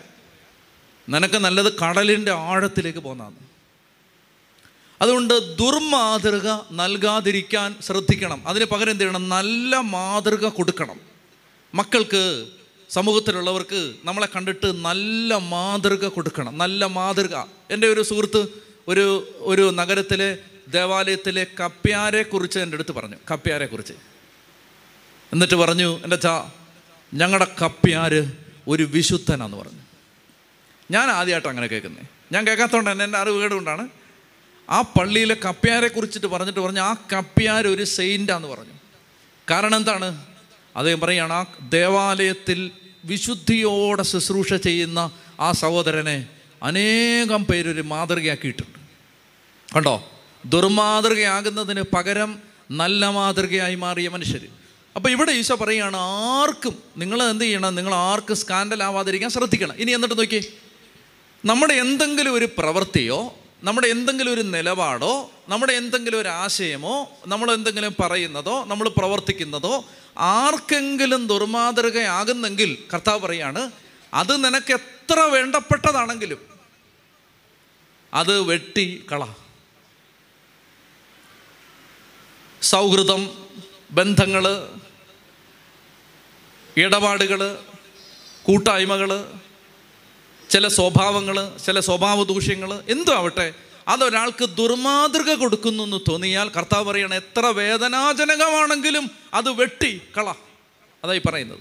നിനക്ക് നല്ലത് കടലിന്റെ ആഴത്തിലേക്ക് പോകുന്നതാണ്. അതുകൊണ്ട് ദുർമാതൃക നൽകാതിരിക്കാൻ ശ്രദ്ധിക്കണം. അതിന് പകരം എന്ത് ചെയ്യണം? നല്ല മാതൃക കൊടുക്കണം. മക്കൾക്ക് സമൂഹത്തിലുള്ളവർക്ക് നമ്മളെ കണ്ടിട്ട് നല്ല മാതൃക കൊടുക്കണം. നല്ല മാതൃക. എന്റെ ഒരു സുഹൃത്ത് ഒരു ഒരു നഗരത്തിലെ ദേവാലയത്തിലെ കപ്യാരെക്കുറിച്ച് എന്റെ അടുത്ത് പറഞ്ഞു. കപ്യാരെക്കുറിച്ച്. എന്നിട്ട് പറഞ്ഞു എന്റെ ചാ ഞങ്ങളുടെ കപ്യാർ ഒരു വിശുദ്ധനാന്ന് പറഞ്ഞു. ഞാൻ ആദ്യമായിട്ട് അങ്ങനെ കേൾക്കുന്നത് ഞാൻ കേൾക്കാത്തതുകൊണ്ട് തന്നെ എന്റെ അറിവ് കേടുകൊണ്ടാണ്. ആ പള്ളിയിലെ കപ്പ്യാരെ കുറിച്ചിട്ട് പറഞ്ഞിട്ട് പറഞ്ഞു ആ കപ്പ്യാർ ഒരു സെയിന്റാന്ന് പറഞ്ഞു. കാരണം എന്താണ്? അദ്ദേഹം പറയുകയാണ് ആ ദേവാലയത്തിൽ വിശുദ്ധിയോടെ ശുശ്രൂഷ ചെയ്യുന്ന ആ സഹോദരനെ അനേകം പേരൊരു മാതൃകയാക്കിയിട്ടുണ്ട്. കണ്ടോ? ദുർമാതൃകയാകുന്നതിന് പകരം നല്ല മാതൃകയായി മാറിയ മനുഷ്യർ അപ്പോൾ ഇവിടെ ഈശോ പറയുകയാണ് ആർക്കും നിങ്ങൾ എന്ത് ചെയ്യണം? നിങ്ങൾ ആർക്കും സ്കാൻഡൽ ആവാതിരിക്കാൻ ശ്രദ്ധിക്കണം. ഇനി എന്നിട്ട് നോക്കി നമ്മുടെ എന്തെങ്കിലും ഒരു പ്രവൃത്തിയോ നമ്മുടെ എന്തെങ്കിലും ഒരു നിലപാടോ നമ്മുടെ എന്തെങ്കിലും ഒരു ആശയമോ നമ്മൾ എന്തെങ്കിലും പറയുന്നതോ നമ്മൾ പ്രവർത്തിക്കുന്നതോ ആർക്കെങ്കിലും ദുർമാതൃകയാകുന്നെങ്കിൽ കർത്താവ് പറയാണ് അത് നിനക്ക് എത്ര വേണ്ടപ്പെട്ടതാണെങ്കിലും അത് വെട്ടി കള. സൗഹൃദം ബന്ധങ്ങൾ ഇടപാടുകൾ കൂട്ടായ്മകൾ ചില സ്വഭാവങ്ങൾ ചില സ്വഭാവ ദൂഷ്യങ്ങൾ എന്തോ ആവട്ടെ അതൊരാൾക്ക് ദുർമാതൃക കൊടുക്കുന്നു എന്ന് തോന്നിയാൽ കർത്താവ് പറയണം എത്ര വേദനാജനകമാണെങ്കിലും അത് വെട്ടി കള അതായി പറയുന്നത്.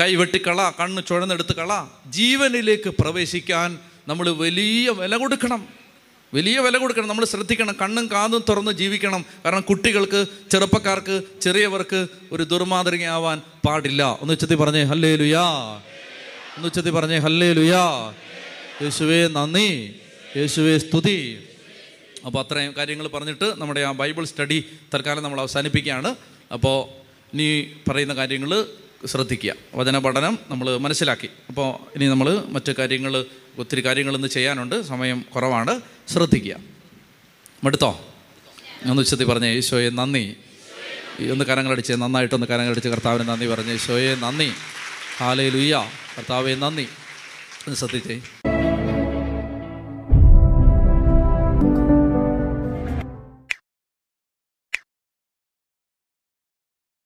കൈ വെട്ടിക്കള കണ്ണ് ചുഴന്നെടുത്ത് കള. ജീവനിലേക്ക് പ്രവേശിക്കാൻ നമ്മൾ വലിയ വില കൊടുക്കണം. വലിയ വില കൊടുക്കണം. നമ്മൾ ശ്രദ്ധിക്കണം. കണ്ണും കാതും തുറന്ന് ജീവിക്കണം. കാരണം കുട്ടികൾക്ക് ചെറുപ്പക്കാർക്ക് ചെറിയവർക്ക് ഒരു ദുർമാതൃകയാവാൻ പാടില്ല. ഒന്ന് ഉച്ചത്തി പറഞ്ഞേ ഹല്ലേ ലുയാ ഒന്ന് ഉച്ചത്തി പറഞ്ഞേ ഹല്ലേ ലുയാ യേശുവേ നന്ദി. യേശുവേ സ്തുതി. അപ്പോൾ അത്രയും കാര്യങ്ങൾ പറഞ്ഞിട്ട് നമ്മുടെ ആ ബൈബിൾ സ്റ്റഡി തൽക്കാലം നമ്മൾ അവസാനിപ്പിക്കുകയാണ്. അപ്പോൾ നീ പറയുന്ന കാര്യങ്ങൾ ശ്രദ്ധിക്കുക. വചന പഠനം നമ്മൾ മനസ്സിലാക്കി. അപ്പോൾ ഇനി നമ്മൾ മറ്റു കാര്യങ്ങൾ ഒത്തിരി കാര്യങ്ങൾ ഇന്ന് ചെയ്യാനുണ്ട്. സമയം കുറവാണ്. ശ്രദ്ധിക്കുക. മടുത്തോ? ഒന്ന് ഉച്ചത്തി പറഞ്ഞേ ഈശോയെ നന്ദി. ഒന്ന് കരങ്ങളടിച്ച് നന്നായിട്ടൊന്ന് കരങ്ങളടിച്ച് കർത്താവിന് നന്ദി പറഞ്ഞേ ഈശോയെ നന്ദി. ഹാലേ ലുയ്യ കർത്താവെ നന്ദി. ശ്രദ്ധിച്ചേ.